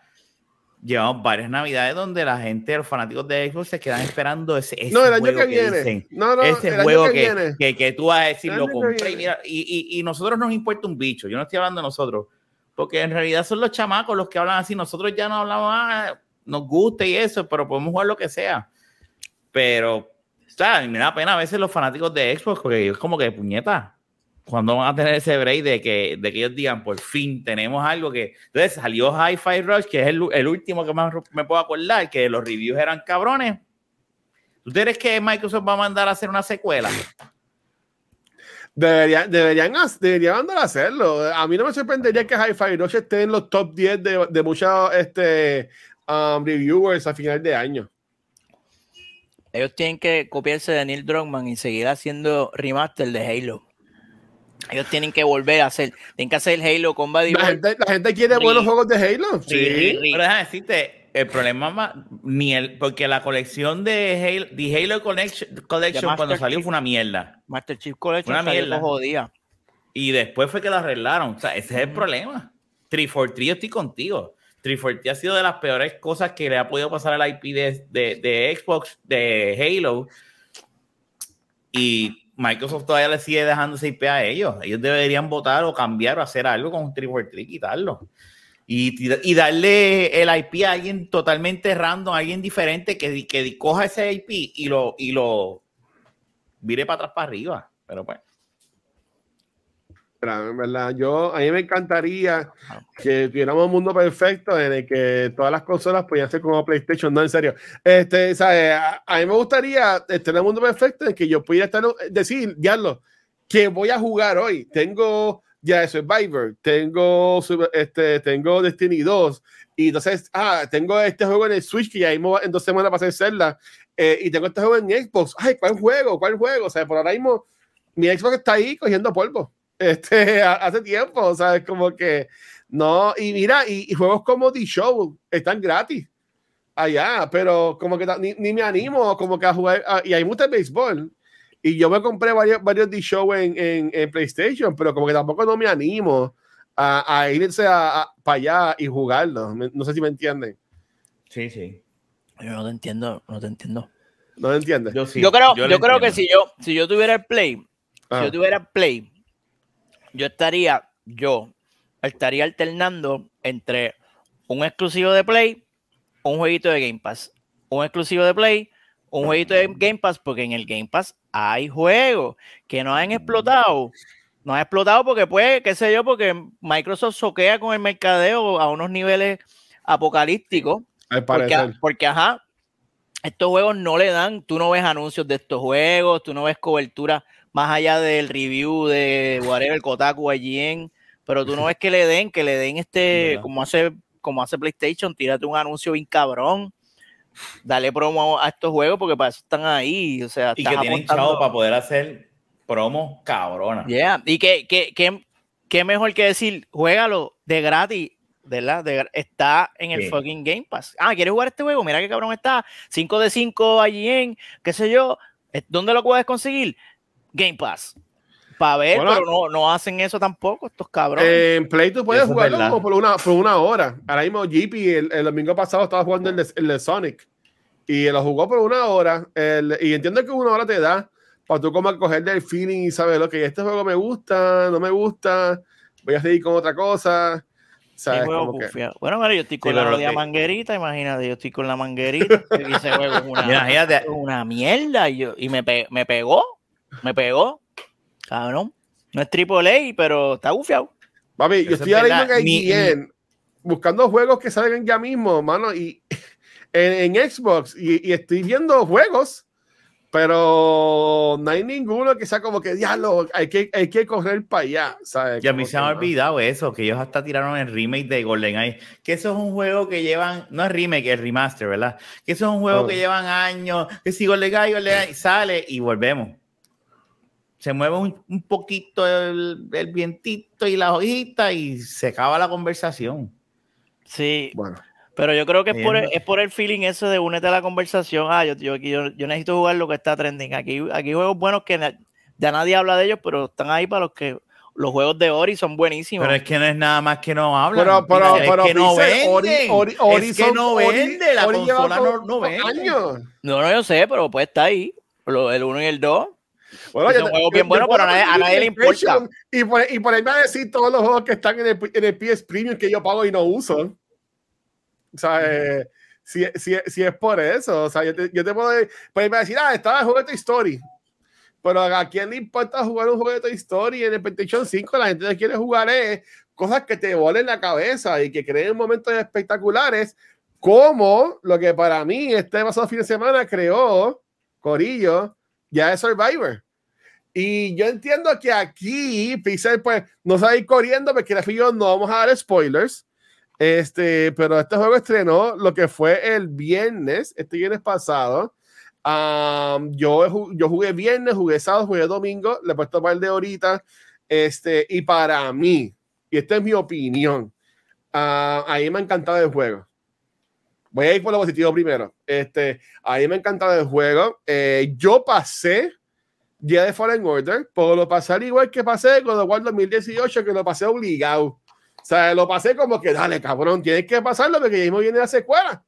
llevamos varias navidades donde la gente, los fanáticos de Xbox se quedan esperando ese, ese No, el año juego que que viene. dicen, No, no, ese el año que que, viene. que, que tú vas a decir, El lo compré y mira, y, y, y nosotros nos importa un bicho. Yo no estoy hablando de nosotros, porque en realidad son los chamacos los que hablan así. Nosotros ya no hablamos, ah, nos gusta y eso, pero podemos jugar lo que sea. Pero, o sea, me da pena a veces los fanáticos de Xbox, porque es como que puñeta. Cuando van a tener ese break de que, de que ellos digan, por fin tenemos algo que. Entonces salió Hi-Fi Rush, que es el, el último que más me puedo acordar, que los reviews eran cabrones. ¿Tú crees que Microsoft va a mandar a hacer una secuela? Deberían, deberían, deberían andar a hacerlo. A mí no me sorprendería que Hi-Fi Rush esté en los top 10 de, de muchos este, um, reviewers a final de año. ellos tienen que copiarse de Neil Druckmann y seguir haciendo remaster de Halo. Ellos tienen que volver a hacer, tienen que hacer el Halo Combat La gente, la gente quiere buenos juegos de Halo. Sí, Sí. Pero déjame decirte, el problema más, ni el, porque la colección de Halo, de Halo Collection, cuando salió Chief. fue una mierda. Master Chief Collection Una mierda. jodida. Y después fue que la arreglaron. O sea, ese es el problema. 343, yo estoy contigo. 343 ha sido de las peores cosas que le ha podido pasar al IP de, de, de Xbox, de Halo. Y Microsoft todavía le sigue dejando ese IP a ellos. Ellos deberían votar o cambiar o hacer algo con 343 y quitarlo. Y, y darle el IP a alguien totalmente random, a alguien diferente que, que coja ese IP y lo, y lo vire para atrás para arriba. Pero pues. En verdad, yo, a mí me encantaría que tuviéramos un mundo perfecto en el que todas las consolas podían ser como PlayStation, no, en serio. Este, ¿sabes? A, a mí me gustaría tener un mundo perfecto en el que yo pudiera estar, decir, diablo, que voy a jugar hoy. Tengo ya Survivor, tengo, este, tengo Destiny 2, y entonces, ah, tengo este juego en el Switch que ya mismo en dos semanas para hacerla, eh, y tengo este juego en Xbox, ay, ¿cuál juego? ¿Cuál juego? O sea, por ahora mismo mi Xbox está ahí cogiendo polvo, este, hace tiempo, o sea, es como que, no, y mira, y, y juegos como The Show están gratis allá, pero como que ni, ni, me animo como que a jugar, y hay mucho béisbol, y yo me compré varios, varios de show en, en, en, PlayStation, pero como que tampoco no me animo a, a irse a, para allá y jugarlo. No sé si me entienden. Sí, sí. Yo no te entiendo, no te entiendo. ¿No te entiendes? Yo, sí, yo creo, yo, yo creo que si yo, si yo tuviera el Play, ah. si yo tuviera el Play, yo estaría, yo estaría alternando entre un exclusivo de Play un jueguito de Game Pass, un exclusivo de Play, un jueguito de Game Pass, porque en el Game Pass hay juegos que no han explotado. No han explotado porque puede, qué sé yo, porque Microsoft soquea con el mercadeo a unos niveles apocalípticos. Porque, porque, ajá, estos juegos no le dan, tú no ves anuncios de estos juegos, tú no ves cobertura más allá del review de whatever, Kotaku, IGN, pero tú no ves que le den, que le den este, como hace como hace PlayStation, tírate un anuncio bien cabrón, dale promo a estos juegos porque para eso están ahí. O sea, y que tienen chavo para poder hacer promos cabronas. Yeah. Y que, que, que, que, mejor que decir, juégalo de gratis. ¿verdad? De, está en el fucking Game Pass. Ah, ¿quieres jugar este juego? Mira qué cabrón está. 5 de 5 allí en, qué sé yo. ¿Dónde lo puedes conseguir? Game Pass para ver, pero no, no, hacen eso tampoco, estos cabrones. en Play tú puedes jugarlo como por una, por una hora. Ahora mismo JP el, el domingo pasado estaba jugando el de, el de, Sonic y lo jugó por una hora. El, y entiendo que una hora te da para tú como coger del feeling y saber lo que este juego me gusta, no me gusta, voy a seguir con otra cosa. ¿sabes? Como que... Bueno, mira, yo estoy con sí, la rodilla que... manguerita, imagínate, yo estoy con la manguerita y ese juego es una, una mierda y, yo, y me, pe me pegó, me pegó Cabrón. No es triple pero está bufiado. Papi, yo estoy ahora mismo en IGN buscando juegos que salgan ya mismo, mano, y en, en Xbox, y, y, estoy viendo juegos, pero no hay ninguno que sea como que diablo, hay que, hay que correr para allá, ¿sabes? Y a mí se me ha olvidado eso, que ellos hasta tiraron el remake de GoldenEye, que eso es un juego que llevan, no es remake, es remaster, ¿verdad? Que eso es un juego oh. que llevan años, que si GoldenEye, GoldenEye sale y volvemos se mueve un, un poquito el, el, vientito y la hojita y se acaba la conversación. Sí. Bueno. Pero yo creo que es por, el, es por el feeling ese de únete a la conversación. Ah, yo, yo, yo, yo necesito jugar lo que está trending. Aquí, aquí juegos buenos que na, ya nadie habla de ellos, pero están ahí para los que los juegos de Ori son buenísimos. Pero es que no es nada más que no hablan. Pero, pero, es pero, que no vende. Ori, Ori, Ori es que no vende. La Ori consola no, no vende. Años. No, no, yo sé, pero pues está ahí. El 1 y el 2. Bueno, es un juego bien bueno, pero a nadie, a nadie le importa. Y por, y por ahí me va a decir todos los juegos que están en el, en el PS Premium que yo pago y no uso. O sea, eh, si, si, si, es por eso, o sea, yo te, yo te puedo pues me decir, ah, estaba el juego de Toy Story. Pero a quién le importa jugar un juego de Toy Story en el PlayStation 5, la gente quiere jugar es cosas que te volen la cabeza y que creen momentos espectaculares, como lo que para mí este pasado fin de semana creó Corillo, ya es Survivor. Y yo entiendo que aquí Pixel pues no se ir corriendo porque yo no vamos a dar spoilers. Este, pero este juego estrenó lo que fue el viernes, este viernes pasado. Yo, yo jugué viernes, jugué sábado, jugué domingo, le he puesto par de ahorita. Este, y para mí, y esta es mi opinión, uh, a mí me ha encantado el juego. Voy a ir por lo positivo primero. Este, a mí me ha encantado el juego. Eh, yo pasé día de Fallen Order, puedo lo pasar igual que pasé con el World 2018, que lo pasé obligado. O sea, lo pasé como que, dale, cabrón, tienes que pasarlo porque ya mismo viene la secuela.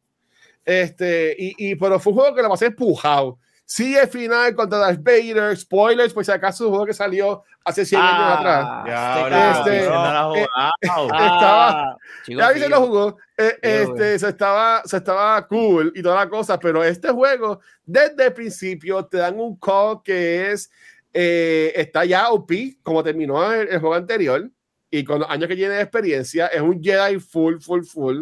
Este, y, y, pero fue un juego que lo pasé empujado. Sí, el final contra Darth Vader, spoilers, pues si acaso un juego que salió hace 100 ah, años atrás. Ya, este, no eh, estaba, ya se lo jugó, eh, este, se estaba, se estaba cool y toda la cosa, pero este juego, desde el principio, te dan un call que es, eh, está ya OP, como terminó el, el, juego anterior, y con los años que tiene de experiencia, es un Jedi full, full, full.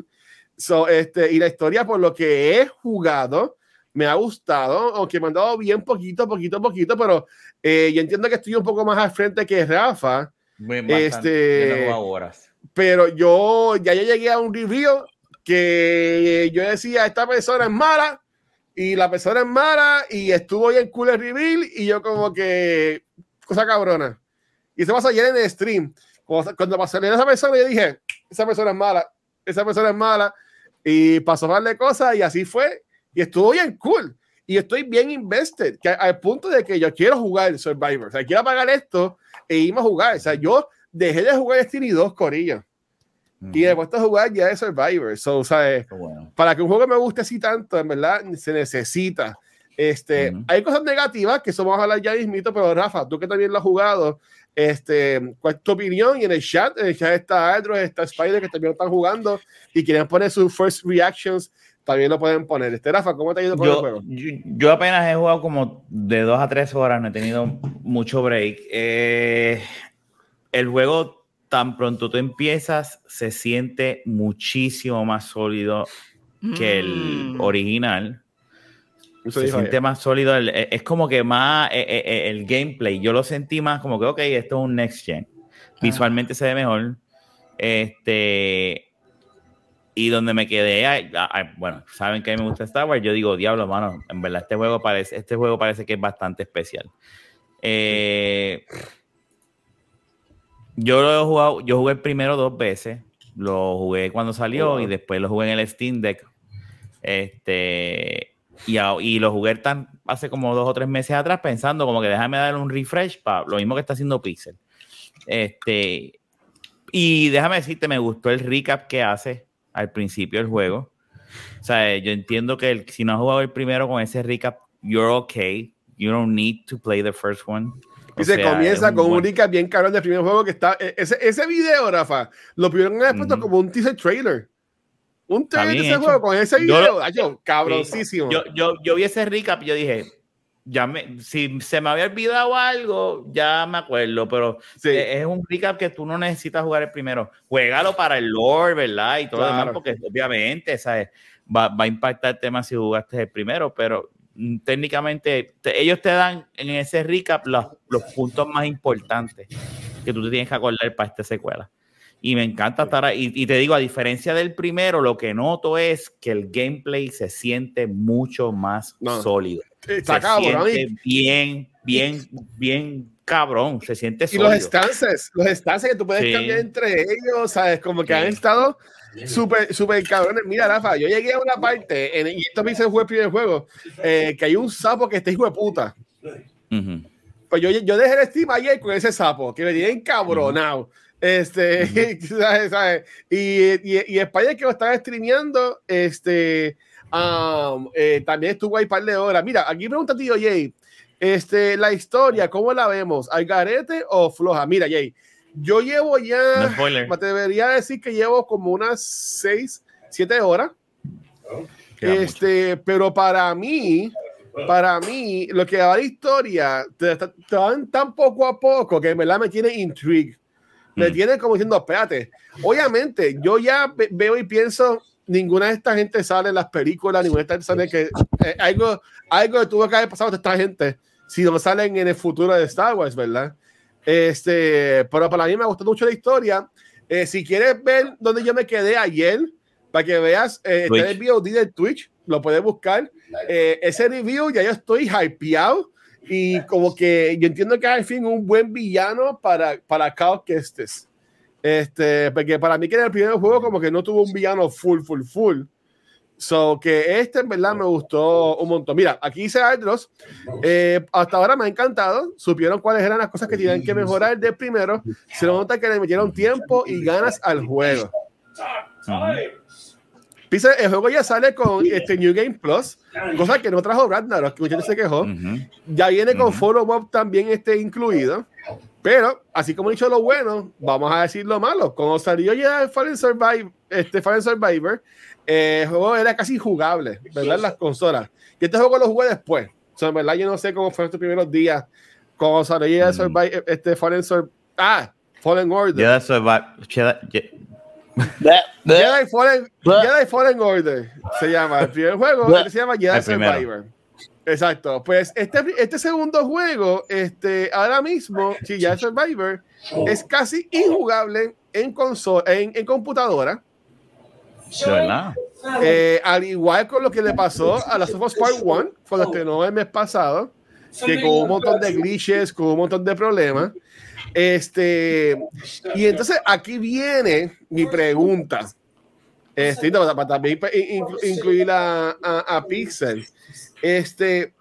So, este, y la historia, por lo que he jugado, me ha gustado, aunque me han dado bien poquito, poquito, poquito, pero eh, yo entiendo que estoy un poco más al frente que Rafa. Este, pero yo ya llegué a un review que yo decía, esta persona es mala y la persona es mala y estuvo ahí en cool el reveal y yo como que cosa cabrona. Y se pasó ayer en el stream. Cuando, pasó a esa persona yo dije, esa persona es mala, esa persona es mala y pasó a darle cosas y así fue y estuvo bien cool. Y estoy bien invested, que al punto de que yo quiero jugar Survivor, o sea, quiero pagar esto e irme a jugar, o sea, yo dejé de jugar Destiny 2 Corillo. Y después de jugar ya de Survivor, so, o sea, para que un juego me guste así tanto, en verdad, se necesita. Este, Hay cosas negativas que somos a hablar ya mismito, pero Rafa, tú que también lo has jugado, este, ¿cuál es tu opinión? Y en el chat, en el chat está Android, está Spider, que también están jugando y quieren poner sus first reactions también lo pueden poner. Este Rafa, ¿cómo te ha ido con yo, el juego? Yo, apenas he jugado como de dos a tres horas, no he tenido mucho break. Eh, el juego, tan pronto tú empiezas, se siente muchísimo más sólido que el mm. original. se siente más sólido. E, es como que más e, e, el, gameplay. Yo lo sentí más como que, ok, esto es un next gen. Ah. Visualmente se ve mejor. Este y donde me quedé, bueno, saben que a mí me gusta Star Wars, yo digo, diablo, mano, en verdad este juego parece, este juego parece que es bastante especial. Eh, yo lo he jugado, yo jugué primero dos veces, lo jugué cuando salió y después lo jugué en el Steam Deck. Este, y, y lo jugué tan, hace como dos o tres meses atrás pensando como que déjame dar un refresh para lo mismo que está haciendo Pixel. Este, y déjame decirte, me gustó el recap que hace al principio del juego. O sea, yo entiendo que el, si no has jugado el primero con ese recap, you're okay. You don't need to play the first one. y se comienza con un recap bien cabrón del primer juego que está. E, ese, ese video, Rafa, lo pudieron haber puesto como un teaser trailer. Un trailer de ese juego con ese video. Yo, cabroncísimo. Yo, yo, yo vi ese recap y yo dije, ya me, si se me había olvidado algo, ya me acuerdo, pero e, es un recap que tú no necesitas jugar el primero. Juégalo para el lore, ¿verdad? Y todo lo demás, porque obviamente, ¿sabes? Va, va, a impactar el tema si jugaste el primero, pero mm, técnicamente ellos te dan en ese recap los, los, puntos más importantes que tú te tienes que acordar para esta secuela. Y me encanta estar ahí. Y, te digo, a diferencia del primero, lo que noto es que el gameplay se siente mucho más sólido Está cabrón. bien, bien, bien cabrón. Se siente sólido. Y los stances, los stances que tú puedes cambiar entre ellos, ¿sabes? Como que han estado súper, súper cabrones. Mira, Rafa, yo llegué a una parte, en, y esto me hice el primer juego, eh, que hay un sapo que está hijo de puta. Pues yo, yo dejé el Steam ayer con ese sapo, que me tiene encabronado. Este, ¿sabes? ¿sabes? Y, y, y España que lo estaba streameando, este Um, eh, también estuvo ahí un par de horas. Mira, aquí pregunta tío Jay, este, la historia, ¿cómo la vemos? ¿Al garete o floja? Mira, Jay, yo llevo ya, me debería decir que llevo como unas 6, 7 horas. este, pero para mí, para mí, lo que va la historia, te, te, van tan poco a poco que en verdad me tiene intrigue. Me mm. tiene como diciendo, espérate. Obviamente, yo ya veo y pienso, ninguna de esta gente sale en las películas, ninguna de esta gente sale que eh, algo, algo que tuvo que haber pasado a esta gente si no salen en el futuro de Star Wars, ¿verdad? Este, pero para mí me gustó mucho la historia. Eh, si quieres ver dónde yo me quedé ayer, para que veas, eh, está el VOD de Twitch, lo puedes buscar. Eh, ese review ya yo estoy hypeado y como que yo entiendo que al fin un buen villano para, para Cal Kestis. Este, porque para mí que en el primer juego como que no tuvo un villano full, full, full. So que este en verdad me gustó un montón. Mira, aquí dice Aldros, eh, hasta ahora me ha encantado. Supieron cuáles eran las cosas que tenían que mejorar de primero. Se nota que le metieron tiempo y ganas al juego. Dice, el juego ya sale con este New Game Plus, cosa que no trajo Ragnarok, que mucha gente se quejó. Ya viene con Follow Up también este incluido. Pero, así como he dicho lo bueno, vamos a decir lo malo. Cuando salió ya Fallen Survivor, este Fallen Survivor, eh, el juego era casi injugable, ¿verdad? Las consolas. Y este juego lo jugué después. O sea, en verdad, yo no sé cómo fueron estos primeros días. Cuando salió mm. Survivor, este Fallen Survivor. Ah, Fallen Order. Jedi Survivor. Jedi, Fallen, Jedi Fallen Order se llama. El primer juego se llama Jedi Survivor. Exacto. Pues este, este segundo juego, este, ahora mismo, si ya es Survivor, es casi injugable en, consola, en, en computadora. Verdad. Eh, al igual con lo que le pasó a la Us Part 1, cuando estrenó el mes pasado, que con un montón de glitches, con un montón de problemas. Este, y entonces aquí viene mi pregunta. Este, para también inclu- incluir a, a, a Pixel. Este,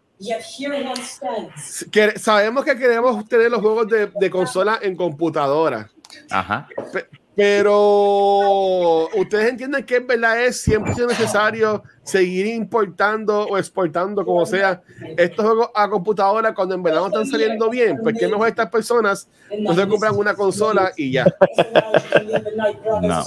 que sabemos que queremos tener los juegos de, de consola en computadora. Ajá. Pero ustedes entienden que en verdad es siempre necesario seguir importando o exportando, como sea, estos juegos a computadora cuando en verdad no están saliendo bien. Porque mejor estas personas no se compran una consola y ya. No.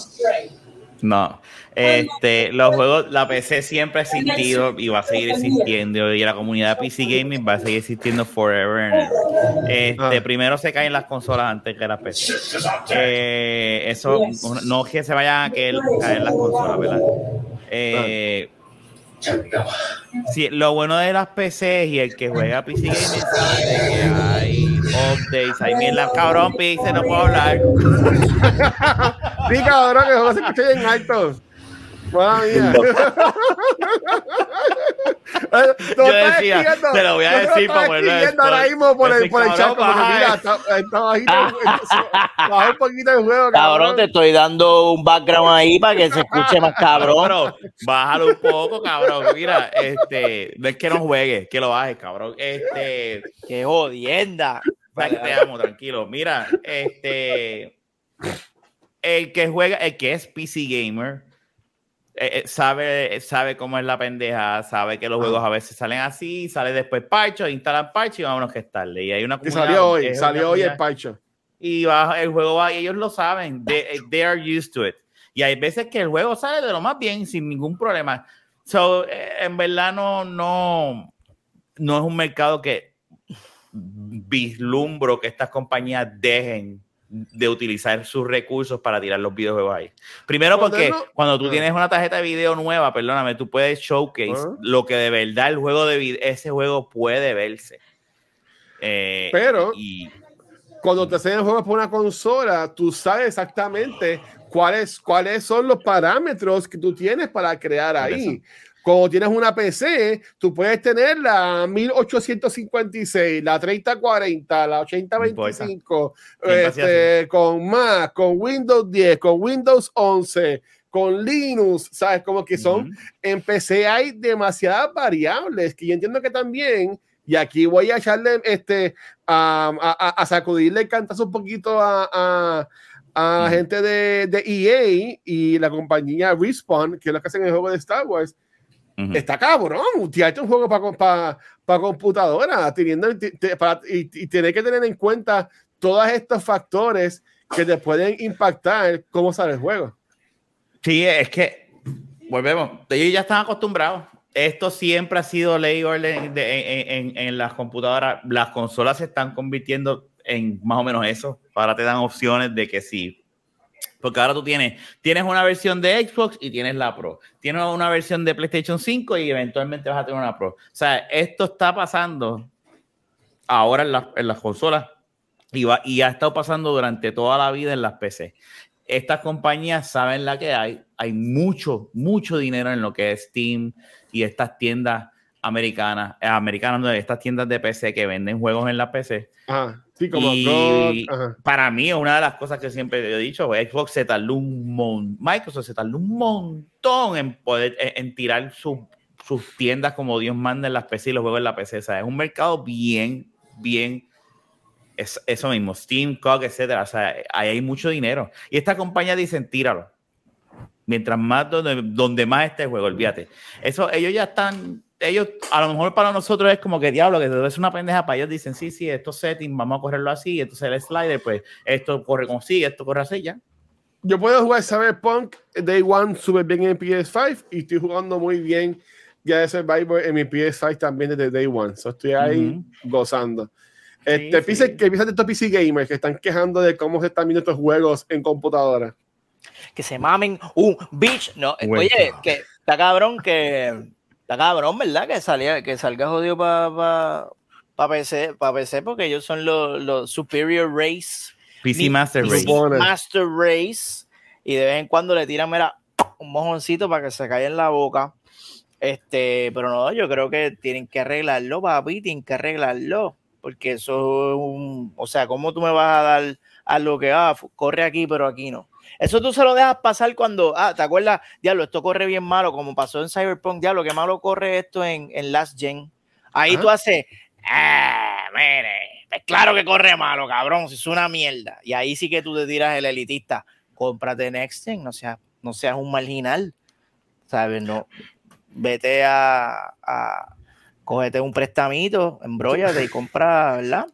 No. Este, los juegos, la PC siempre ha existido y va a seguir existiendo. Y la comunidad PC Gaming va a seguir existiendo forever. and ever. Este, Ah. primero se caen las consolas antes que las PC. Eh, eso no es que se vayan a caer, caer las consolas, ¿verdad? Eh, sí, lo bueno de las PC y el que juega PC Gaming sabe que hay updates, hay mierda. Cabrón, Pixel, no puedo hablar. Sí, cabrón, que juego se escucha bien alto. Madre mía. Yo decía, te lo voy a decir para ponerlo escribiendo ahora mismo por el, por el chat, cabrón mira, está, está bajito, baja un poquito el juego, Cabrón, te estoy dando un background ahí para que se escuche más cabrón. Pero bájalo un poco, cabrón. Mira, este, no es que no juegue, que lo bajes, cabrón. Este, ¡Qué jodienda! que te amo, tranquilo. Mira, este, el que juega, el que es PC gamer, eh, eh, sabe, sabe cómo es la pendeja, sabe que los juegos a veces salen así, sale después parcho, instalan parcho y vámonos que es tarde. Y hay una Y salió hoy, salió hoy el parcho. y va, el juego va y ellos lo saben. They, they are used to it. Y hay veces que el juego sale de lo más bien sin ningún problema. So, eh, en verdad no, no, no es un mercado que vislumbro que estas compañías dejen de utilizar sus recursos para tirar los videojuegos ahí. Primero porque Cuando no- cuando tú Ah. tienes una tarjeta de video nueva, perdóname, tú puedes showcase Ah. lo que de verdad el juego de ese juego puede verse. Eh, Pero- y, Cuando te enseñan juegos por una consola, tú sabes exactamente cuáles, cuáles son los parámetros que tú tienes para crear ahí. Cuando tienes una PC, tú puedes tener la 1856, la 3040, la 8025, Siempre ha este, con Mac, con Windows 10, con Windows 11, con Linux, ¿sabes? Como que son Ujú. en PC hay demasiadas variables que yo entiendo que también, y aquí voy a echarle este a, a- a sacudirle el cantazo un poquito a, a, a gente de, de EA y la compañía Respawn, que es lo que hacen el juego de Star Wars. Ujú. Está cabrón, tirarte un juego para para computadora, teniendo, te- te- para, y, y tener que tener en cuenta todos estos factores que te pueden impactar cómo sale el juego. Sí, es que volvemos. Ellos ya están acostumbrados. Esto siempre ha sido ley orden de- en, en- en las computadoras. Las consolas se están convirtiendo en más o menos eso. Ahora te dan opciones de que sí. Porque ahora tú tienes, tienes una versión de Xbox y tienes la Pro. Tienes una versión de PlayStation 5 y eventualmente vas a tener una Pro. O sea, esto está pasando ahora en, las- en las consolas y, va, y ha estado pasando durante toda la vida en las PC estas compañías saben la que hay. Hay mucho, mucho dinero en lo que es Steam y estas tiendas americanas, eh, americanas, no, estas tiendas de PC que venden juegos en la PC. Ajá. Sí, como Y para mí es una de las cosas que siempre he dicho, Xbox se tardó un montón, Microsoft se tardó un montón en poder, en, en tirar su- sus tiendas como Dios manda en las PC y los juegos en la PC. O sea, es un mercado bien, bien es eso mismo, Steam, COG, etcétera. O sea, ahí hay mucho dinero. Y esta compañía dicen, tíralo. Mientras más donde, donde más esté el juego, olvídate. Eso, ellos ya están, ellos, a lo mejor para nosotros es como que diablo, que es una pendeja, para ellos dicen, sí, sí, estos settings, vamos a correrlo así, entonces el slider, pues esto corre como sí, esto corre así, ya. Yo puedo jugar Cyberpunk Day One súper bien en PS5 y estoy jugando muy bien ya de Survivor en mi PS5 también desde Day One. So estoy ahí gozando. Este, sí. piensa- ¿Qué piensas de estos PC gamers que están quejando de cómo se están viendo estos juegos en computadora? Que se mamen un bitch. No, Bueno. oye, que está cabrón que Está cabrón, ¿verdad? Que, salía, que salga jodido para pa, PC, pa PC, porque ellos son los, los Superior Race. PC Master PC Race. Master Race. Y de vez en cuando le tiran, mira, un mojoncito para que se caiga en la boca. Este, pero no, yo creo que tienen que arreglarlo, papi, tienen que arreglarlo. Porque eso es un. O sea, ¿cómo tú me vas a dar a lo que ah, corre aquí, pero aquí no? Eso tú se lo dejas pasar cuando, ah, ¿te acuerdas? Diablo, esto corre bien malo, como pasó en Cyberpunk, diablo, qué malo corre esto en, en Last Gen. Ahí Ajá. tú haces, ah, mire, es claro que corre malo, cabrón, si es una mierda. Y ahí sí que tú te tiras el elitista, cómprate Next Gen, no seas, no seas un marginal, ¿sabes? No, vete a, a cógete un prestamito, embróllate y compra, ¿verdad?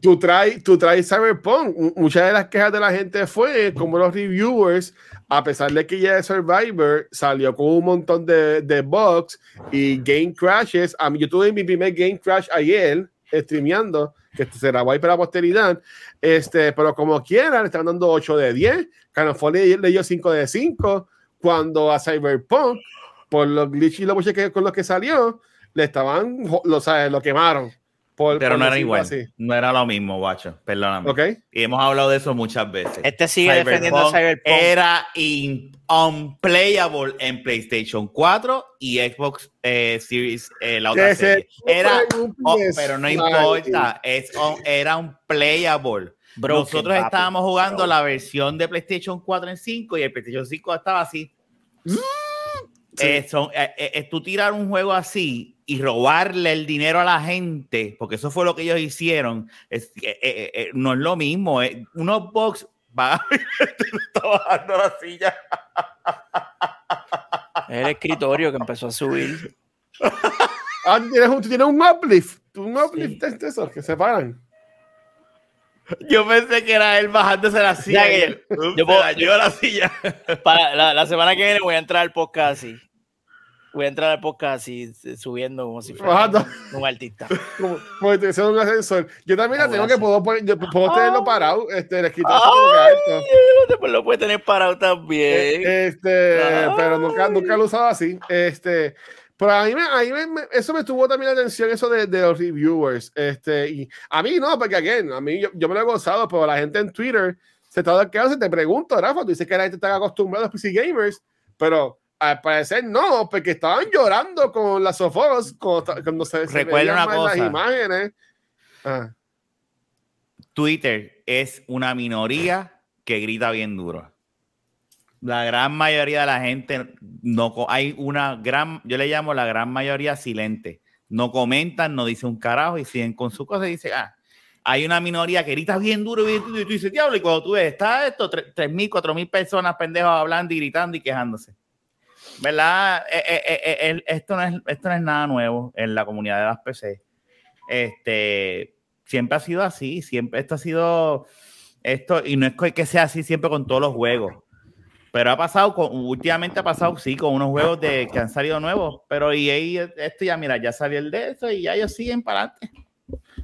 Tú traes, tú traes Cyberpunk. Muchas de las quejas de la gente fue como los reviewers, a pesar de que ya Survivor, salió con un montón de, de bugs y game crashes. A mí, yo tuve mi primer game crash ayer, streameando, que será guay para la posteridad. Este, pero como quiera, le están dando 8 de 10. Canofón le, dio 5 de 5. Cuando a Cyberpunk, por los glitches y los buches con los que salió, le estaban, lo, sabes, lo quemaron. Por, Pero por no era igual. así. No era lo mismo, guacho. Perdóname. ¿Ok? Y hemos hablado de eso muchas veces. Este sigue defendiendo a Cyberpunk. Era in- unplayable en PlayStation 4 y Xbox eh, Series, eh, la otra serie. Era, oh, PS5. pero no importa, es un- era un playable. Broken, Nosotros papi. estábamos jugando la versión de PlayStation 4 en 5 y el PlayStation 5 estaba así. Eh, son- eh, eh, eh, tú tirar un juego así y robarle el dinero a la gente, porque eso fue lo que ellos hicieron, es- eh, eh, eh, no es lo mismo. eh. Unos box va está bajando la silla. Es el escritorio que empezó a subir. Ah, tú tienes un, tú tienes un uplift. Un uplift de de esos que se paran. Yo pensé que era él bajándose la silla. Ya que y él, "Ups, yo puedo- la silla. Para la, la semana que viene voy a entrar al podcast así. Voy a entrar al podcast así, subiendo como si fuera Bajando. un artista. Como, como te un ascensor. Yo también la tengo que puedo, poner- yo puedo tenerlo parado. Este, alto. después lo puede tener parado también. Este, Ay. pero nunca, nunca lo he usado así. Este, pero a mí, me, a mí me- eso me tuvo también la atención, eso de, de los reviewers. Este, y a mí no, porque again, a mí yo, yo me lo he gozado, pero la gente en Twitter se está quedando, se te pregunto, Rafa, tú dices que la gente está acostumbrada a los PC gamers, pero al parecer no, porque estaban llorando con las sofos cuando, se, se Recuerda una mal las cosa. imágenes. Ah, Twitter es una minoría que grita bien duro. La gran mayoría de la gente no hay una gran, yo le llamo la gran mayoría silente. No comentan, no dicen un carajo y siguen con su cosa y dicen, ah, hay una minoría que grita bien duro, bien y tú dices, diablo, y cuando tú ves, está esto, tre- tres mil, cuatro mil personas pendejos hablando y gritando y quejándose. ¿Verdad? Eh, eh, eh, eh, esto, no es, esto no es nada nuevo en la comunidad de las PC. Este, siempre ha sido así, siempre esto ha sido esto, y no es que- sea así siempre con todos los juegos. Pero ha pasado, con, últimamente ha pasado, sí, con unos juegos de, que han salido nuevos. Pero EA, esto ya, mira, ya salió el de eso y ya ellos siguen para adelante.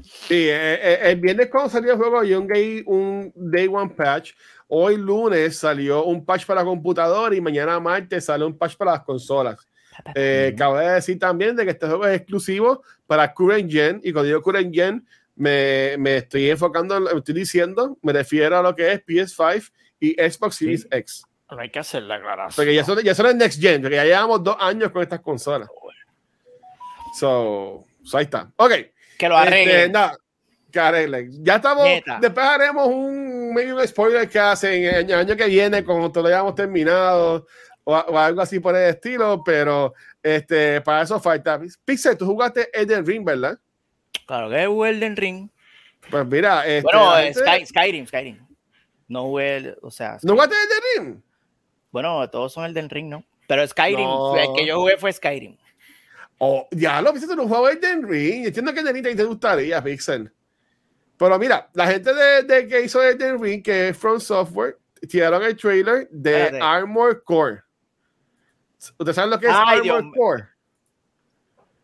Sí, eh, eh, el viernes cuando salió el juego, yo un, gay- un Day One patch. Hoy lunes salió un patch para computador y mañana martes sale un patch para las consolas. Eh, cabe decir también de que este juego es exclusivo para Current Gen y cuando digo Current Gen me, me estoy enfocando, en lo- estoy diciendo, me refiero a lo que es PS5 y Xbox Series X. No hay que hacer la aclaración. Porque ya son, ya son el Next Gen, porque ya llevamos dos años con estas consolas. So, so ahí está. Ok. Que lo Este, arreglen. que arreglen. Ya estamos. Neta. Después haremos un medio spoiler que hacen el año, que viene, cuando todo lo hayamos terminado, o, o algo así por el estilo. Pero este, para eso falta. Pixel, tú jugaste Elden Ring, ¿verdad? Claro que es Elden Ring. Pues mira, este, Bueno, eh, Sky- Skyrim, Skyrim. No jugué, el- o sea, ¿no Skyrim. jugaste Elden Ring? bueno, todos son Elden Ring, ¿no? Pero Skyrim, No. el que yo jugué fue Skyrim. Oh, ya lo viste, no jugaba Elden Ring. Entiendo que Elden Ring te gustaría, Pixel. Pero mira, la gente de, de que hizo Elden Ring, que es From Software, tiraron el trailer de Espérate. Armor Core. ¿Ustedes saben lo que es Ay, Armor Dios. Core?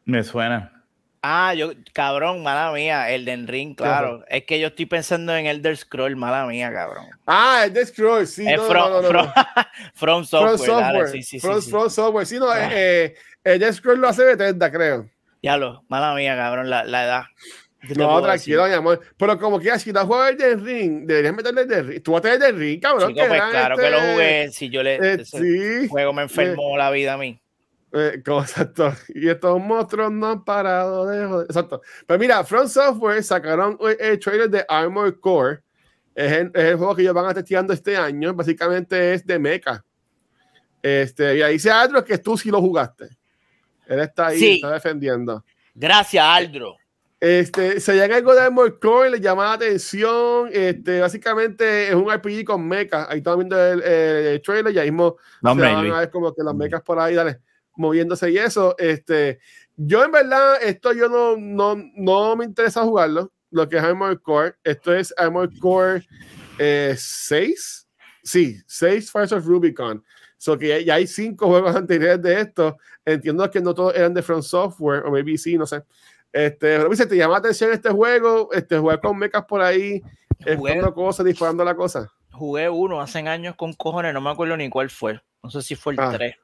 Me suena. Ah, yo, cabrón, mala mía, el de Ring, claro. Es que yo estoy pensando en Elder Scroll, mala mía, cabrón. Ah, el de Scroll, sí. Es no, from, no, no, no. from- from software, From dale, Software. sí, sí, sí, From, sí. From Software. Sí, no, Ah. eh, eh, el de Scroll lo hace Bethesda, creo. Ya lo, mala mía, cabrón, la, la edad. ¿Qué te No, tranquilo, decir? mi amor. Pero como que si no juegas el de Ring, deberías meterle el de Ring. Tú vas a tener el de Ring, cabrón. Chico, que pues claro que este, lo jugué, si yo le... eh, sí. juego me enfermó la vida a mí. Eh, exacto. Y estos monstruos no han parado de joder. Exacto. Pero mira, From Software sacaron eh, el trailer de Armor Core. Es el, es el juego que ellos van a estar tirando este año. Básicamente es de mecha. Este, y ahí dice Andrew que tú sí lo jugaste. Él está ahí, Sí. está defendiendo. Gracias, Aldro. Este, se llama algo de Armor Core, le llama la atención. Este, básicamente es un RPG con mecha. Ahí estamos viendo el, el trailer, ya mismo No, se van a ver como que las mechas por ahí, dale, moviéndose y eso. Este, yo en verdad, esto yo no, no, no me interesa jugarlo, lo que es Armored Core. Esto es Armored Core eh, 6. Sí, 6 Fires of Rubicon. So que ya, ya hay cinco juegos anteriores de esto. Entiendo que no todos eran de From Software, o maybe sí, no sé. Este, pero dice, ¿te llama la atención este juego? Este, jugar con mechas por ahí, Jugué, explotando cosas, disparando la cosa. jugué uno hace años con cojones, no me acuerdo ni cuál fue. No sé si fue el Ah. 3.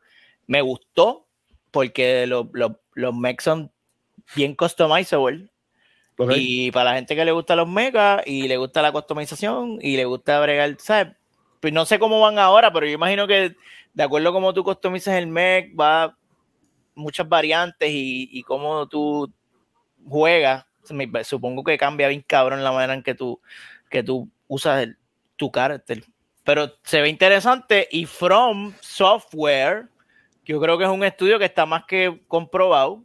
Me gustó porque lo- lo- los mechs son bien customizable. ¿ok? Y para la gente que le gusta los mechas y le gusta la customización y le gusta bregar, ¿sabes? Pues no sé cómo van ahora, pero yo imagino que de acuerdo a cómo tú customizas el mech, va muchas variantes y, y cómo tú juegas. Me- Supongo que cambia bien cabrón la manera en que tú, que tú usas el- tu carácter. Pero se ve interesante y From Software, yo creo que es un estudio que está más que comprobado,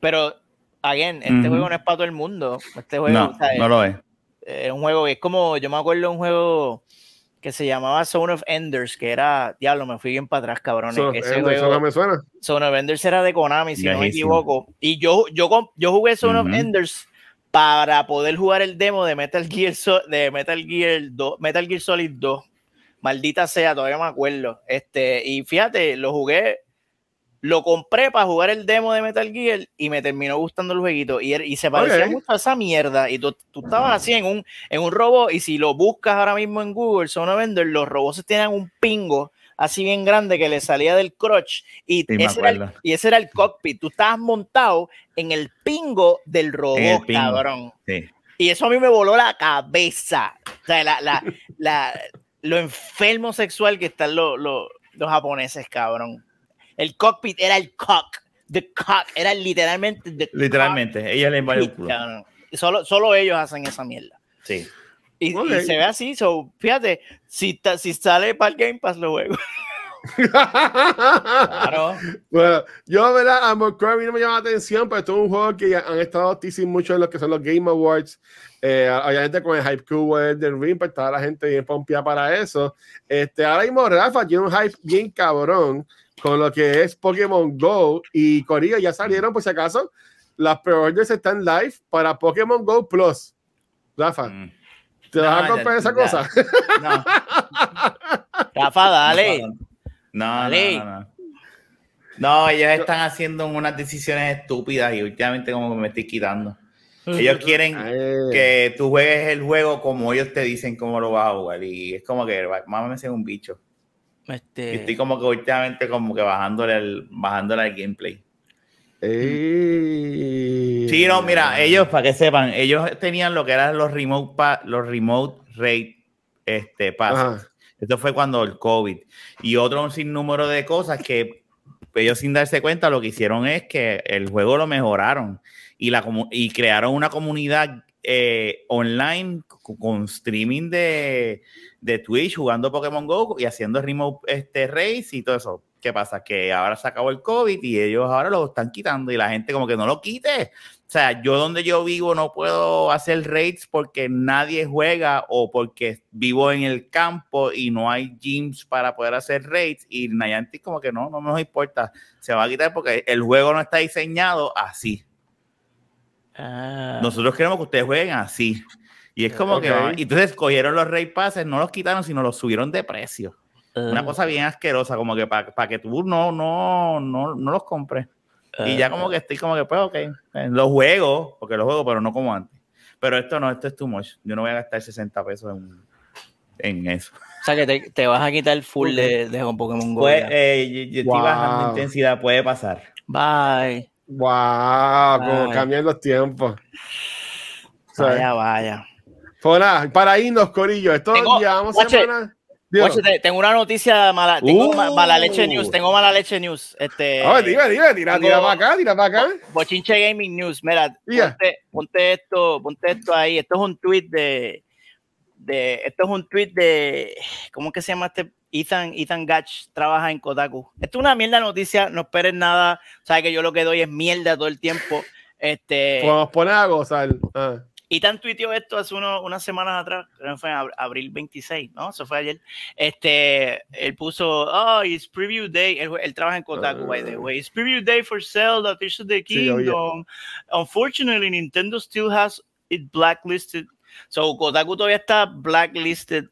pero, again, este juego no es para todo el mundo. Este juego No, o sea, no lo es. es un juego que es como, yo me acuerdo de un juego que se llamaba Zone of Enders, que era, diablo, me fui bien para atrás, cabrón. So, Ese eh, juego, no me suena. Zone of Enders era de Konami, si no me equivoco. Y yo, yo, com- yo jugué Zone of. Enders para poder jugar el demo de Metal Gear, So- de Metal Gear 2, Metal Gear Solid 2. Maldita sea, todavía me acuerdo. Este, y fíjate, lo jugué, lo compré para jugar el demo de Metal Gear y me terminó gustando el jueguito. Y, y se parecía mucho a esa mierda. Y tú, tú estabas así en un, en un robot. Y si lo buscas ahora mismo en Google, Zone of Enders, los robots tenían un pingo así bien grande que le salía del crotch. Y, Sí, ese, era el, y ese era el cockpit. Tú estabas montado en el pingo del robot, pingo. cabrón. Sí. Y eso a mí me voló la cabeza. O sea, la, la, la- lo enfermo sexual que están los, los, los japoneses, cabrón. El cockpit era el cock. The cock. Era literalmente the Literalmente, ella le invade el cockpit, culo. Y Solo, solo ellos hacen esa mierda. Sí. Y, y Ok. se ve así. So, fíjate, si, ta- si sale para el Game Pass, lo juego. Claro. Bueno, yo, ¿verdad? A mí no me llama la atención, pero esto es un juego que ya han estado teasing mucho en lo que son los Game Awards. Eh, obviamente con el hype que hubo del Ring, pues estaba la gente bien pompeada para eso. Este, ahora mismo Rafa tiene un hype bien cabrón con lo que es Pokémon Go y Corillo ya salieron, por si acaso, las pre-orders están live para Pokémon Go Plus. Rafa, Mm. ¿te vas a comprar ya- esa ya. cosa? No. Rafa, dale. No, Dale. no, no. No, ellos están haciendo unas decisiones estúpidas y últimamente como que me estoy quitando. Ellos quieren Eh, que tú juegues el juego como ellos te dicen cómo lo vas a jugar y es como que mámame un bicho. Y Este, estoy como que últimamente como que bajándole el, bajándole el gameplay. Sí, no, mira, ellos, para que sepan, ellos tenían lo que eran los remote, pa- los remote rate este, pass. Ajá. Esto fue cuando el COVID. Y otro un sinnúmero de cosas que ellos sin darse cuenta lo que hicieron es que el juego lo mejoraron y, la, y crearon una comunidad eh, online con, streaming de, de Twitch jugando Pokémon Go y haciendo remote este, race y todo eso. ¿Qué pasa? Que ahora se acabó el COVID y ellos ahora lo están quitando y la gente como que no lo quite. O sea, yo donde yo vivo no puedo hacer raids porque nadie juega o porque vivo en el campo y no hay gyms para poder hacer raids y Niantic como que no, no nos importa. Se va a quitar porque el juego no está diseñado así. Ah, Nosotros queremos que ustedes jueguen así. Y es como que... Ok. y entonces cogieron los raid passes, no los quitaron, sino los subieron de precio. Una ah, cosa bien asquerosa, como que para que tú no, no, no, no los compres. Y ya como que estoy como que, pues, ok, eh, los juego, porque los juego, pero no como antes. Pero esto no, esto es too much. Yo no voy a gastar 60 pesos en, en eso. O sea que te, te vas a quitar full de, de Pokémon Go. Pues, eh, yo, yo estoy Wow. bajando intensidad, puede pasar. Bye. Wow, como cambian los tiempos. O sea, Vaya, vaya. Pues nada, para irnos, Corillo. Esto Tengo- llevamos Guache, semana. Oye, te- tengo una noticia mala. Tengo Uh. ma- mala leche news. Tengo mala leche news. Este, Ah, dime, dime, tira, tira para acá, tira para acá. Bochinche Gaming News. Mira, Ya. ponte, ponte esto, ponte esto ahí. Esto es un tweet de, de, esto es un tweet de, ¿cómo que se llama este? Ethan, Ethan Gatch trabaja en Kotaku. Esto es una mierda noticia, no esperes nada. Sabes que yo lo que doy es mierda todo el tiempo. Este, Pues nos pone a gozar. Ah. Ethan tuiteó esto hace uno- unas semanas atrás, creo que fue en ab- abril 26, ¿no? Eso fue ayer. Este, él puso, oh, it's preview day. Él, él trabaja en Kotaku, by the way. It's preview day for Zelda, Tears of the Sí. Kingdom. Unfortunately, Nintendo still has it blacklisted. So, Kotaku todavía está blacklisted.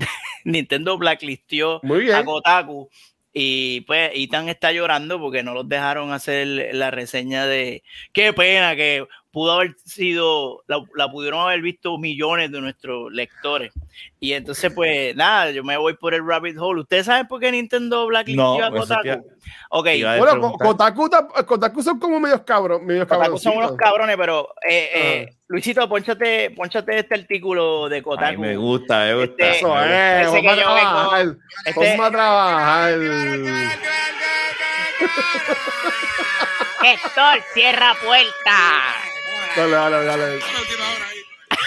Nintendo blacklistió a. Kotaku. Y pues Ethan está llorando porque no los dejaron hacer la reseña de qué pena que pudo haber sido, la, la pudieron haber visto millones de nuestros lectores. Y entonces, pues nada, yo me voy por el rabbit hole. ¿Ustedes saben por qué Nintendo blacklistió No, a Kotaku? te- Ok, Bueno. Kotaku, ta- Kotaku son como medios cabros. Medios Kotaku son unos cabrones, pero eh, eh, Ah. Luisito, ponchate, ponchate este artículo de Ay, Kotaku. me gusta, me gusta. Este- Eso que vamos a vengo- trabajar. Este- Vamos a trabajar. Héctor, cierra puerta. Dale, dale, dale.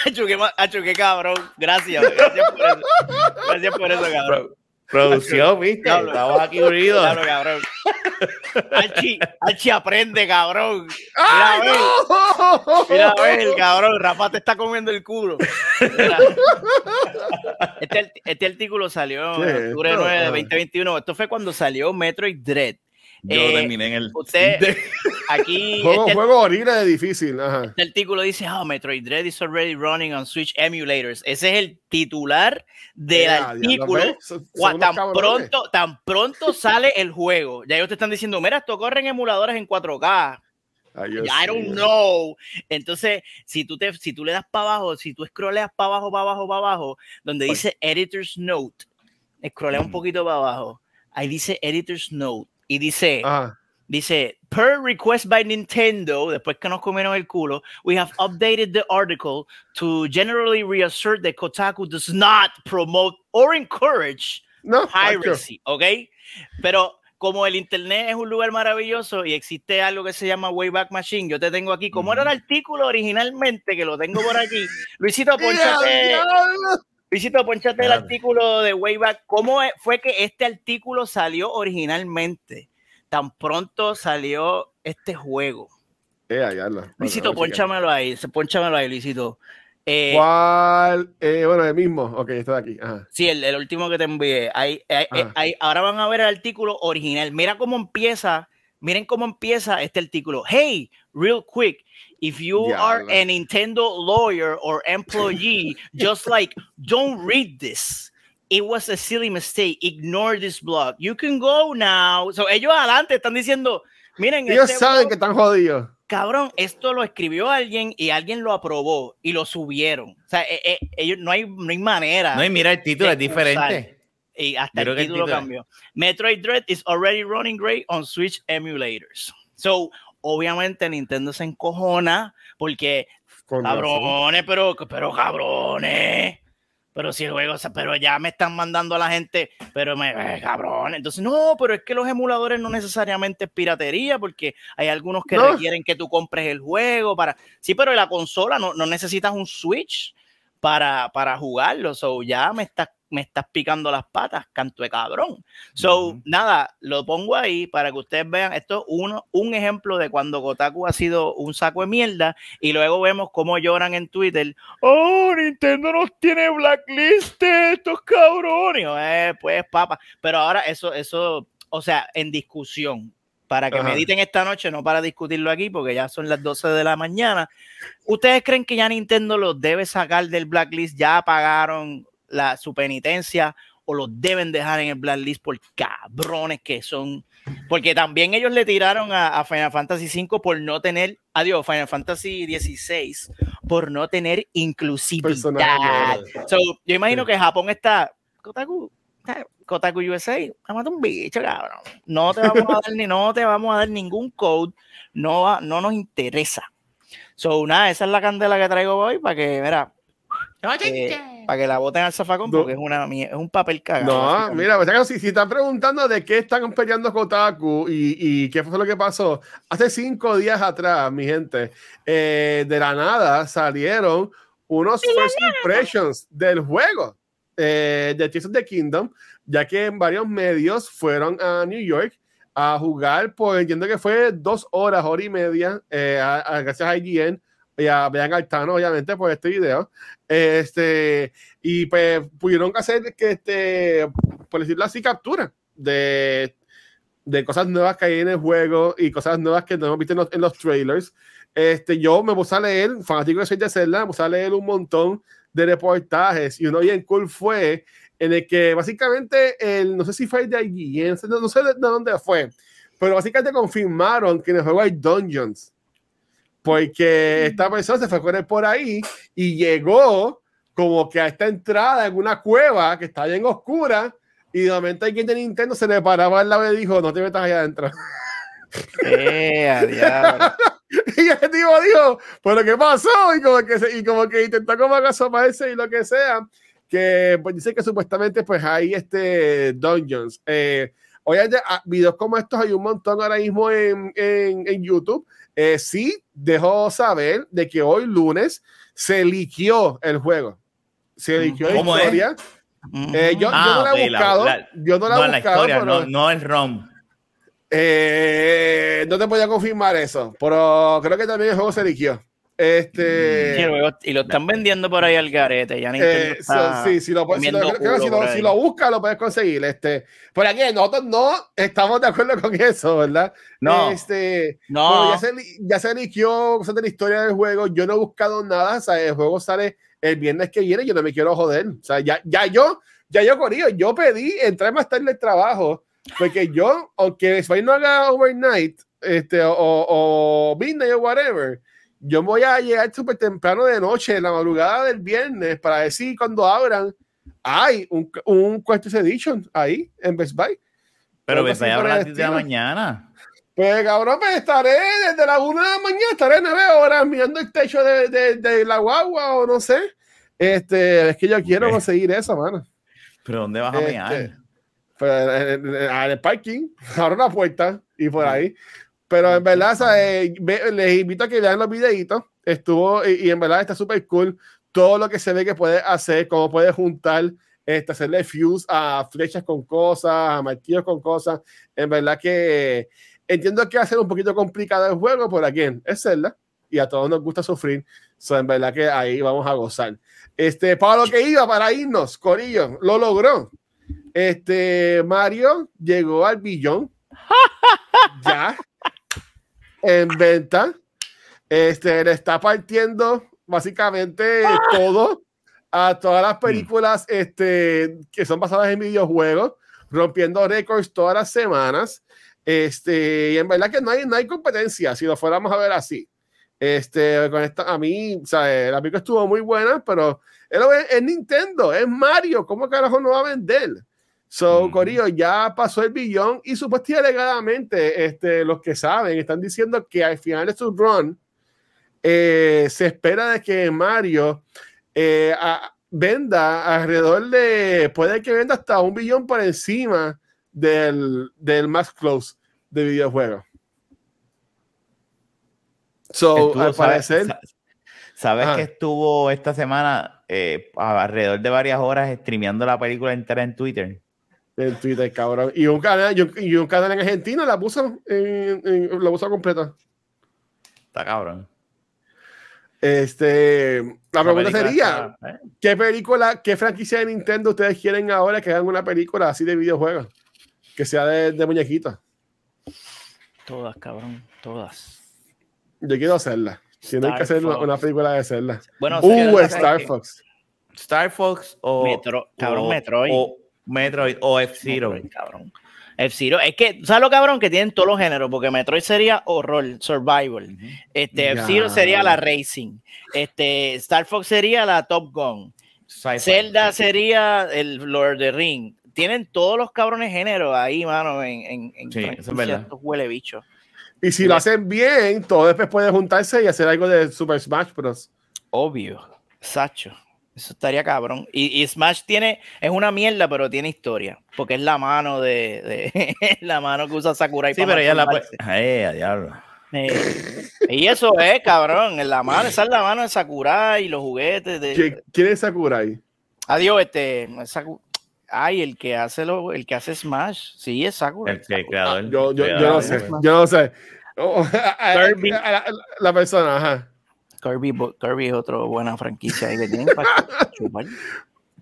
Acho, qué, ma- acho, qué cabrón. Gracias. Gracias por eso. Gracias por eso, cabrón. Producción, viste. Diablo. Estamos aquí unidos. Claro, cabrón. Archi, Archi aprende, cabrón. Mira, ¡Ay, a ver, no! mira, a ver, cabrón. Rafa te está comiendo el culo. Mira. Este, este artículo salió ¿Qué es en octubre esto? 9 de Ah. 2021. Esto fue cuando salió Metroid Dread. Yo Eh, terminé en el. usted- Aquí, Juego, este, juego horrible de difícil. Ajá. este artículo dice, oh, Metroid Dread is already running on Switch emulators. Ese es el titular del Ya, ya, artículo. tan cabrones. pronto, tan pronto sale el juego. Ya ellos te están diciendo, mira, esto corre en emuladores en 4K. Ay, Dios I don't know. Entonces, si tú, te, si tú le das para abajo, si tú scrolleas para abajo, para abajo, para abajo, donde dice Editor's Note, scrollea un poquito para abajo, ahí dice Editor's Note y dice, Ajá. dice, per request by Nintendo, después que nos comieron el culo, we have updated the article to generally reassert that Kotaku does not promote or encourage No, piracy, ¿ok? Pero como el internet es un lugar maravilloso y existe algo que se llama Wayback Machine, yo te tengo aquí, como era el artículo originalmente, que lo tengo por aquí, Luisito, ponchate, Luisito, ponchate el artículo de Wayback, ¿cómo es- fue que este artículo salió originalmente? Tan pronto salió este juego. Eh, hazla. Luisito, checar. ponchamelo ahí, se- ponchamelo ahí, Luisito. Eh, ¿Cuál? Eh, bueno, el mismo. Ok, está de aquí. Ajá. Sí, el, el último que te envié. Ahí, ahí- Ah. ahí- ahora van a ver el artículo original. Mira cómo empieza. Miren cómo empieza este artículo. Hey, real quick. If you are a Nintendo lawyer or employee, just like, don't read this. It was a silly mistake. Ignore this blog. You can go now. So, ellos adelante están diciendo, miren, Ellos este saben blog- que están jodidos. cabrón, esto lo escribió alguien y alguien lo aprobó y lo subieron. O sea, eh, eh, ellos, no, hay, no hay manera. No, y mira el título, es diferente. Y hasta el que el título título- cambió. Metroid Dread is already running great on Switch emulators. So, obviamente Nintendo se encojona porque, Con razón. cabrones, pero, pero cabrones. Pero si el juego, o sea, pero ya me están mandando a la gente, pero me, eh, cabrón. Entonces, no, pero es que los emuladores no necesariamente es piratería, porque hay algunos que No. requieren que tú compres el juego para. Sí, pero la consola no, no necesitas un Switch para, para jugarlo. So, ya me estás, me estás picando las patas, canto de cabrón. So, Ujú. nada, lo pongo ahí para que ustedes vean. Esto es uno, un ejemplo de cuando Kotaku ha sido un saco de mierda y luego vemos cómo lloran en Twitter. Oh, Nintendo nos tiene blacklist, estos cabrones. Eh, pues, papa. Pero ahora eso, eso, o sea, en discusión. Para que Ajá. mediten esta noche, no para discutirlo aquí, porque ya son las 12 de la mañana. ¿Ustedes creen que ya Nintendo los debe sacar del blacklist? ¿Ya pagaron la, su penitencia o los deben dejar en el blacklist por cabrones que son Porque también ellos le tiraron a, a Final Fantasy V por no tener, adiós, Final Fantasy XVI, por no tener inclusividad. So, yo imagino Sí. que Japón está, Kotaku, está- Kotaku USA, mata un bicho, cabrón. No te vamos a dar ni, no te vamos a dar ningún code, no, va- no nos interesa. So, nada, esa es la candela que traigo hoy para que, mira, eh, para que la voten al zafacón No. porque es, una, es un papel cagado. No, mira, pues, si, si están preguntando de qué están peleando Kotaku y, y qué fue lo que pasó, hace cinco días atrás, mi gente, eh, de la nada salieron unos first impressions del juego eh, de Tears of the Kingdom, ya que en varios medios fueron a New York a jugar por, entiendo que fue dos horas, hora y media, eh, a- a- gracias a IGN y a Vean Altano, obviamente, por este video. Este, y pues pudieron hacer que, este, por decirlo así, captura de, de cosas nuevas que hay en el juego y cosas nuevas que no hemos visto en los, en los trailers. Este, yo me puse a leer, fanático de Soy de Zelda, me puse a leer un montón de reportajes y uno bien cool fue en el que básicamente, el, no sé si fue de IGN, no no sé de dónde fue, pero básicamente confirmaron que en el juego hay dungeons. Porque esta persona se fue a correr por ahí y llegó como que a esta entrada en una cueva que está bien oscura y de momento alguien de Nintendo se le paraba al lado y dijo, no te metas allá adentro. Eh, diablo. y el tipo dijo, pero ¿qué pasó? Y como que, se- y como que intentó como asomarse y lo que sea, que pues dice que supuestamente pues hay este dungeons. Eh, Obviamente, ah, videos como estos hay un montón ahora mismo en, en, en YouTube. Eh, sí, dejó saber de que hoy lunes se liqueó el juego. Se liqueó la ¿Cómo es? historia. Eh, yo, yo Ah, no la he la- buscado. la- yo no la he la buscado. historia, pero, no, no el ROM. eh, no te podía confirmar eso. Pero creo que también el juego se liqueó. Este. Luego- y lo están vendiendo por ahí al garete. Ya Eh, so- sí, si lo, si lo- creo si si buscas, lo puedes conseguir. Este, por aquí, nosotros no estamos de acuerdo con eso, ¿verdad? No. Este, No. ya se, ya se cosas de la historia del juego. Yo no he buscado nada. O sea, el juego sale el viernes que viene. Yo no me quiero joder. O sea, ya, ya yo, ya yo corrido. Yo pedí entrar más tarde al trabajo. Porque yo, aunque Spy no haga overnight, este, o, o midnight o whatever, yo voy a llegar súper temprano de noche, en la madrugada del viernes, para decir cuando abran, hay un, un Questions Edition ahí en Best Buy. Pero me así vaya a las 10 de la mañana. Pues cabrón, pues estaré desde la una de la mañana, estaré nueve horas mirando el techo de, de, de la guagua o no sé. Este, es que yo quiero Ok. conseguir eso, mano. ¿Pero dónde vas a Este, mear? Pues, el parking, abro la puerta y por ahí. Pero en verdad, sea, eh, les invito a que vean los videitos. Estuvo, y, y en verdad está súper cool todo lo que se ve que puede hacer, cómo puede juntar, este, hacerle fuse a flechas con cosas, a martillos con cosas. En verdad que entiendo que va a ser un poquito complicado el juego, por aquí es Zelda y a todos nos gusta sufrir. So, en verdad que ahí vamos a gozar. Este, para lo que iba, para irnos, Corillo, lo logró. Este Mario llegó al billón. ya. En venta. Este le está partiendo básicamente todo a todas las películas este, que son basadas en videojuegos, rompiendo récords todas las semanas. Este, y en verdad que no hay, no hay competencia si lo fuéramos a ver así. Este, con esta, a mí, o sea, la película estuvo muy buena, pero es Nintendo, es Mario, ¿cómo carajo no va a vender? So, Ujú. Corillo, ya pasó el billón y supuestamente alegadamente, este, los que saben, están diciendo que al final de su run, eh, se espera de que Mario eh, a- venda alrededor de, puede que venda hasta un billón por encima del, del más close de videojuegos. So, al ¿sabes- parecer, sa- ¿Sabes que estuvo esta semana eh, alrededor de varias horas streameando la película entera en Twitter? En Twitter, cabrón. Y un canal, y un, y un canal en Argentina la puso, en, en- la puso completa. Está cabrón. Este, la pregunta sería, está- ¿eh? ¿qué película, qué franquicia de Nintendo ustedes quieren ahora que hagan una película así de videojuegos? Que sea de, de muñequitos. Todas, cabrón, todas. Yo quiero hacerla. Si no hay que hacer una, película de hacerla. Bueno, Uh, Star Fox. Star Fox o. Metro- cabrón, o- Metroid. O Metroid o F-Zero. Cabrón. F-Zero. Es que, ¿sabes lo cabrón? Que tienen todos los géneros, porque Metroid sería horror, survival. Este, F-Zero sería la racing. Este, Star Fox sería la Top Gun. Sci-fi. Zelda sería el Lord of the Ring. Tienen todos los cabrones géneros ahí, mano, en, en, en Sí, eso es verdad. estos huele bichos. Y si lo hacen bien, todo después puede juntarse y hacer algo de Super Smash Bros. Obvio, Sacho. Eso estaría cabrón. Y, y Smash tiene, es una mierda, pero tiene historia. Porque es la mano de, de la mano que usa Sakurai. Sí, para pero ella la puede. Eh, a diablo. Eh, y eso es, cabrón. En la mano, esa es la mano de Sakurai y los juguetes. De... ¿Qui- ¿Quién es Sakurai? Adiós, este. Saku- Ay, el que hace lo, el que hace Smash. Sí, es Sakurai. El, el creador. Yo, yo, yo no sé, yo no sé. Oh, a- a- a la, la persona, ajá. Kirby, Kirby es otra buena franquicia ahí que tienen para chupar.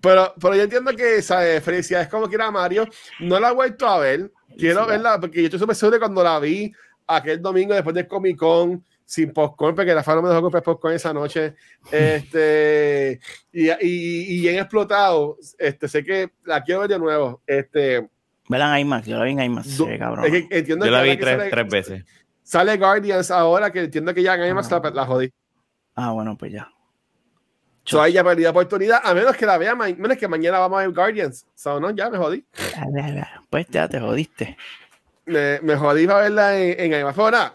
Pero, pero yo entiendo que ¿sabes? felicidades como quiera Mario. No la he vuelto a ver. Quiero verla porque yo estoy súper seguro de cuando la vi aquel domingo después del Comic Con sin popcorn, porque Rafa no me dejó comprar popcorn esa noche. Este, y, y, y bien explotado. Este, sé que la quiero ver de nuevo. Este, Velan IMAX, yo la vi en IMAX, sí, cabrón. es que entiendo Yo la que vi ahora que tres, sale- tres veces. Sale Guardians ahora, que entiendo que ya en IMAX Ah. la, la jodí. Ah, bueno, pues ya. So, ahí ya perdí la oportunidad, a menos que la vea, menos que mañana vamos a ver Guardians. So, no, ya me jodí. Pues ya te jodiste. Me, me jodí para verla en, en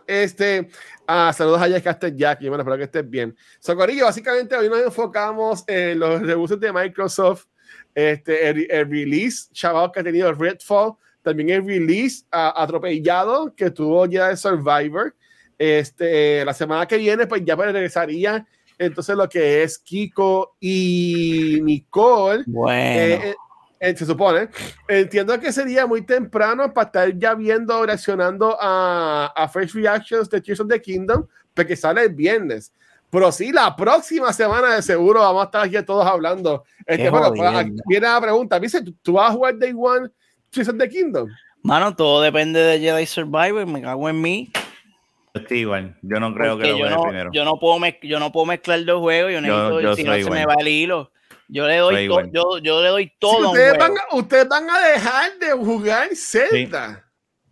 este, ah, saludos a Jack, y bueno, espero que estés bien. Socorillo, básicamente hoy nos enfocamos en los reboots de Microsoft, este, el, el release, chaval, que ha tenido Redfall, también el release ah, atropellado que tuvo ya de Survivor. Este, la semana que viene, pues ya pues regresaría entonces lo que es Kiko y Nicole. Bueno, Eh, eh, eh, se supone. Entiendo que sería muy temprano para estar ya viendo, reaccionando a, a First Reactions de Tears of the Kingdom, porque sale el viernes. Pero sí, la próxima semana de seguro vamos a estar aquí todos hablando. Este, bueno, pues, aquí viene la pregunta. Dice, ¿tú, tú vas a jugar Day One Tears of the Kingdom? mano, todo depende de Jedi Survivor, me cago en mí. Yo estoy igual. Yo no creo porque que lo yo, no, primero. yo, no puedo yo no puedo mezclar dos juegos, yo necesito, yo si no soy se me igual. va el hilo. Yo le doy, to- igual. yo, yo le doy Sí, todo a un ustedes, juego. van a, ustedes van a dejar de jugar Zelda.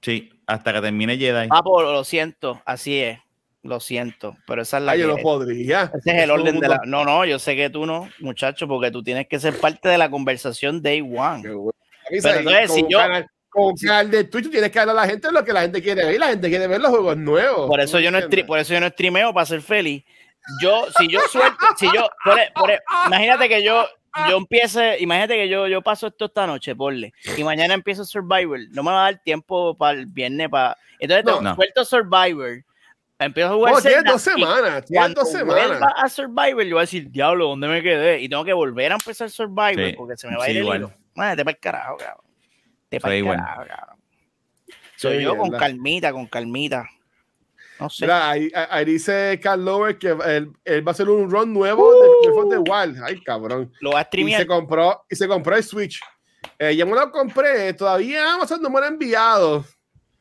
Sí, hasta que termine Jedi. Papo, lo siento, así es. Lo siento, pero esa es la Ay, yo no es. podría. Ese es el orden de la. No, no, yo sé que tú no, muchacho, porque tú tienes que ser parte de la conversación day one. Qué bueno. A mí, Pero entonces, si yo- canal- con canal de Twitch tienes que hablar a la gente lo que la gente quiere ver. La gente quiere ver los juegos nuevos. Por eso ¿Tú yo no por eso yo no streameo para ser feliz. Yo, si yo suelto, si yo, por e- por e- imagínate que yo, yo empiece, imagínate que yo, yo paso esto esta noche, porle, y mañana empiezo Survivor, no me va a dar tiempo para el viernes para. Entonces No. No. suelto Survivor, empiezo a jugar. Oh, tienes Zelda, dos y semanas. Cuando dos semanas. a Survivor, yo voy a decir, diablo, ¿dónde me quedé? Y tengo que volver a empezar Survivor Sí, porque se me va a sí, ir el igual. hilo. Madre, te para el carajo, cabrón. Te Soy igual. Soy yo con calmita, con calmita. No sé. Mira, ahí, ahí dice Carl Lover que él, él va a hacer un run nuevo de, de the Wild. Ay, cabrón. Lo va a Y streamear. se compró, y se compró el Switch. Eh, ya me lo compré. Todavía Amazon no me lo ha enviado.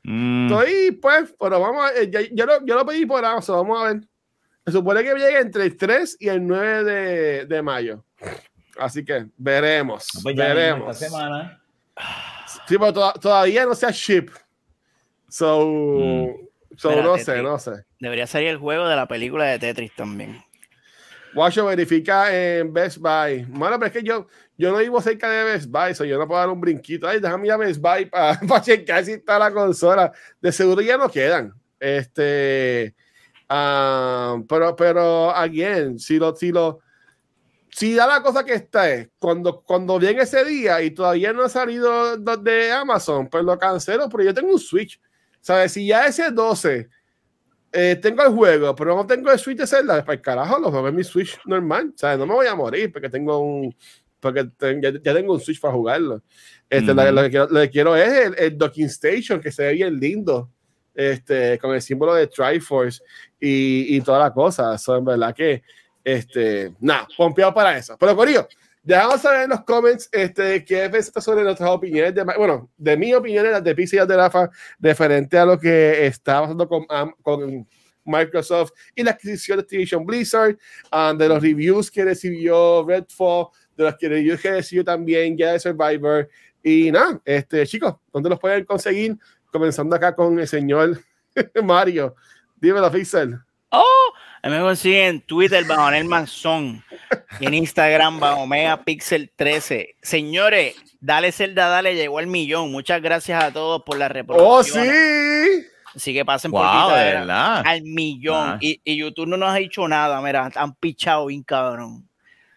Mm, Estoy, pues, pero vamos a eh, ya, yo, lo, yo lo pedí por Amazon. Vamos a ver. Se supone que llegue entre el 3 y el 9 de, de mayo. Así que veremos. pues veremos. esta semana. Sí, pero to- todavía no se ha ship. So, Mm. so no sé, no sé. Debería salir el juego de la película de Tetris también. Guacho verifica en Best Buy. Bueno, pero es que yo, yo no vivo cerca de Best Buy, so yo no puedo dar un brinquito. Ay, déjame ir a Best Buy para checar si está la consola. De seguro ya no quedan. Este, ah, pero, pero, again, si lo, si lo, si da la cosa que está es, cuando, cuando viene ese día y todavía no ha salido do- de Amazon, pues lo cancelo, pero yo tengo un Switch. ¿Sabes? Si ya ese 12 eh, tengo el juego, pero no tengo el Switch de Zelda, para el carajo, lo juego en mi Switch normal. Sea, no me voy a morir porque tengo un. Porque ten- ya, ya tengo un Switch para jugarlo. Este, Ujú. lo, lo que quiero, lo que quiero es el, el docking station, que se ve bien lindo. Este, con el símbolo de Triforce y, y toda la cosa. Eso en verdad que, este, nada, pompeado para eso. Pero Corillo, dejamos saber en los comments este, qué piensas sobre nuestras opiniones, de, bueno, de mi opinión, las de PC y las de Rafa, referente a lo que está pasando con, con Microsoft y la adquisición de Activision Blizzard, ah, de los reviews que recibió Redfall, de los que reviews que recibió también ya de Survivor Y nada, este, chicos, ¿dónde los pueden conseguir? Comenzando acá con el señor Mario. Dímelo, Pixel. ¡Oh! A mí me consiguen en Twitter bajo Nelman Son y en Instagram bajo Megapixel 13. Señores, dale Zelda, dale, llegó al millón. Muchas gracias a todos por la ¡Oh, reproducción. sí! Así que pasen por Wow, de Twitter verdad. al millón. Ah. Y, y YouTube no nos ha dicho nada, mira, han pichado bien cabrón.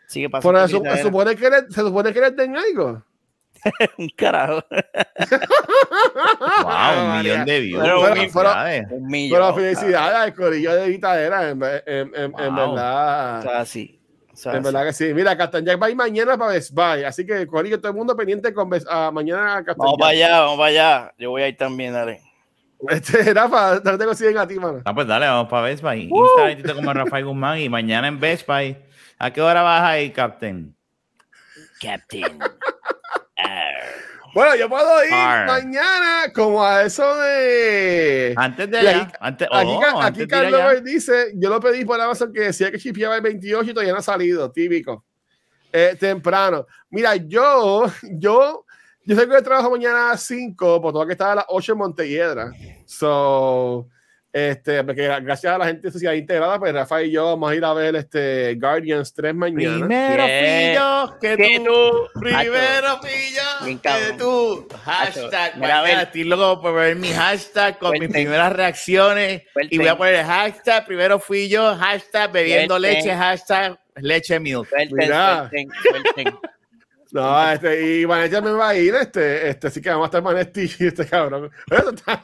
Así que pasen Por por eso, se, supone que eres, se supone que eres de algo. un carajo. Wow, un millón de views. Pero- pero- felicidades. Un millón. Pero felicidades al corillo de Vitadera, en, en, en, en Wow. verdad. O sea, sí. O sea, En sí. verdad que sí. Mira, Captain Jack va a ir mañana para Best Buy. Así que, Corillo, todo el mundo pendiente con Best- ah, mañana Captain Vamos para allá, vamos para allá. Yo voy a ir también, dale. Este, Rafa, ¿dónde te consiguen a ti, mano? Ah, pues dale, vamos para Best Buy. Instagram Twitter como Rafael Guzmán y mañana en Best Buy. ¿A qué hora vas ahí, Captain? Captain. Bueno, yo puedo ir Arr. mañana como a eso de... Antes de allá. aquí- antes, Aquí, oh, antes aquí ir Carlos dice, yo lo pedí por Amazon que decía que chipeaba el 28 y todavía no ha salido, típico. Eh, temprano. Mira, yo, yo, yo sé que trabajo mañana a las 5, por todo que estaba a las 8 en Montelledra. So, este, porque gracias a la gente de Sociedad Integrada, pues Rafa y yo vamos a ir a ver este Guardians 3 mañana. Primero yo que Que tú. tú. Primero Bien que cabrón. tú. Hashtag. Mira, a ver. estoy loco por ver mi hashtag con mis primeras reacciones. Y voy a poner el hashtag. Primero fui yo. Hashtag bebiendo leche. Hashtag leche milk. Mira. No, este, y Vanetti me va a ir, este, este, así que vamos a estar Vanetti y este cabrón. Eso está-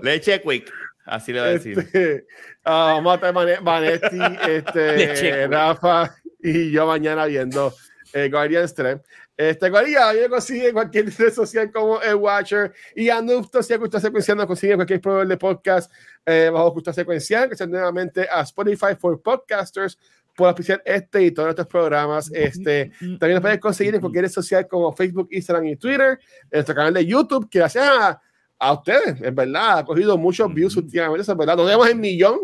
Leche quick. Así le voy a decir. Este, ah, vamos a estar Vane- Vanetti, este. Rafa y yo mañana viendo eh, Guardians 3. Este, Guardia, a mí me consigue en cualquier red social como el Watcher y a Nupto, si usted secuencial, nos consigue en cualquier proveedor de podcast eh, bajo Justa Secuencial, que se nuevamente a Spotify for Podcasters por auspiciar este y todos nuestros programas. Este, también nos pueden conseguir en cualquier red social como Facebook, Instagram y Twitter, en nuestro canal de YouTube, que gracias a, a ustedes, en verdad, ha cogido muchos views últimamente, es verdad. No tenemos el millón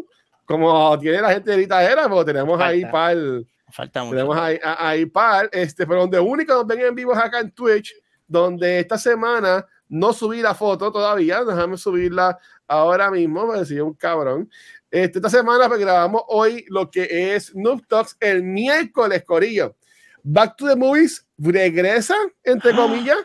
como tiene la gente de Litadera, pero tenemos ahí Falta. para el Falta mucho. tenemos ahí, ahí par, este, pero donde único nos ven en vivo es acá en Twitch, donde esta semana no subí la foto todavía, déjame subirla ahora mismo, porque soy un cabrón. Este, esta semana pues, grabamos hoy lo que es Noob Talks el miércoles, Corillo. Back to the Movies regresa, entre comillas,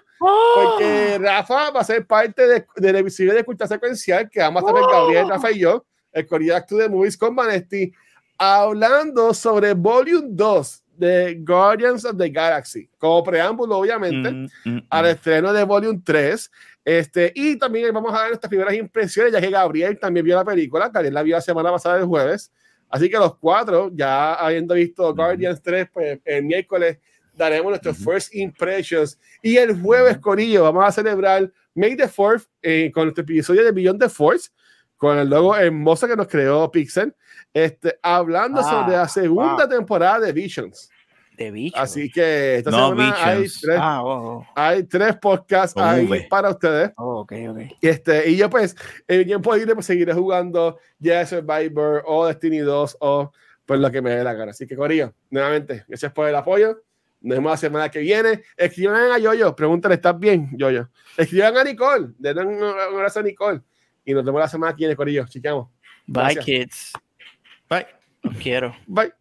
porque Rafa va a ser parte de, del episodio de Cultura Secuencial que vamos a estar Gabriel, Rafa y yo, el Back to the Movies con Vanesti, hablando sobre Volume 2 de Guardians of the Galaxy, como preámbulo, obviamente, Mm, mm, mm. al estreno de Volume 3. Este, y también vamos a dar nuestras primeras impresiones, ya que Gabriel también vio la película, Gabriel la vio la semana pasada el jueves. Así que los cuatro, ya habiendo visto Guardians 3, pues el miércoles daremos nuestros first impressions. Y el jueves, Corillo, vamos a celebrar May the 4th eh, con nuestro episodio de Beyond the Force, con el logo hermoso que nos creó Pixel, este, hablando Ah, sobre la segunda wow. temporada de Visions. De bicho. Así que esta No, semana hay Visions. tres, Ah, oh, oh. hay tres podcasts Con ahí V. para ustedes. Oh, ok, ok. Este, y yo pues, en tiempo libre pues seguiré jugando ya Survivor o Destiny 2 o pues lo que me dé la gana. Así que Corillo, nuevamente, gracias por el apoyo. Nos vemos la semana que viene. Escriban a Yoyo, pregúntale, ¿estás bien, Yoyo? Escriban a Nicole, denle un, abrazo a Nicole. Y nos vemos la semana que viene, Corillo. Chiqueamos. Bye, kids. Bye. Los quiero. Bye.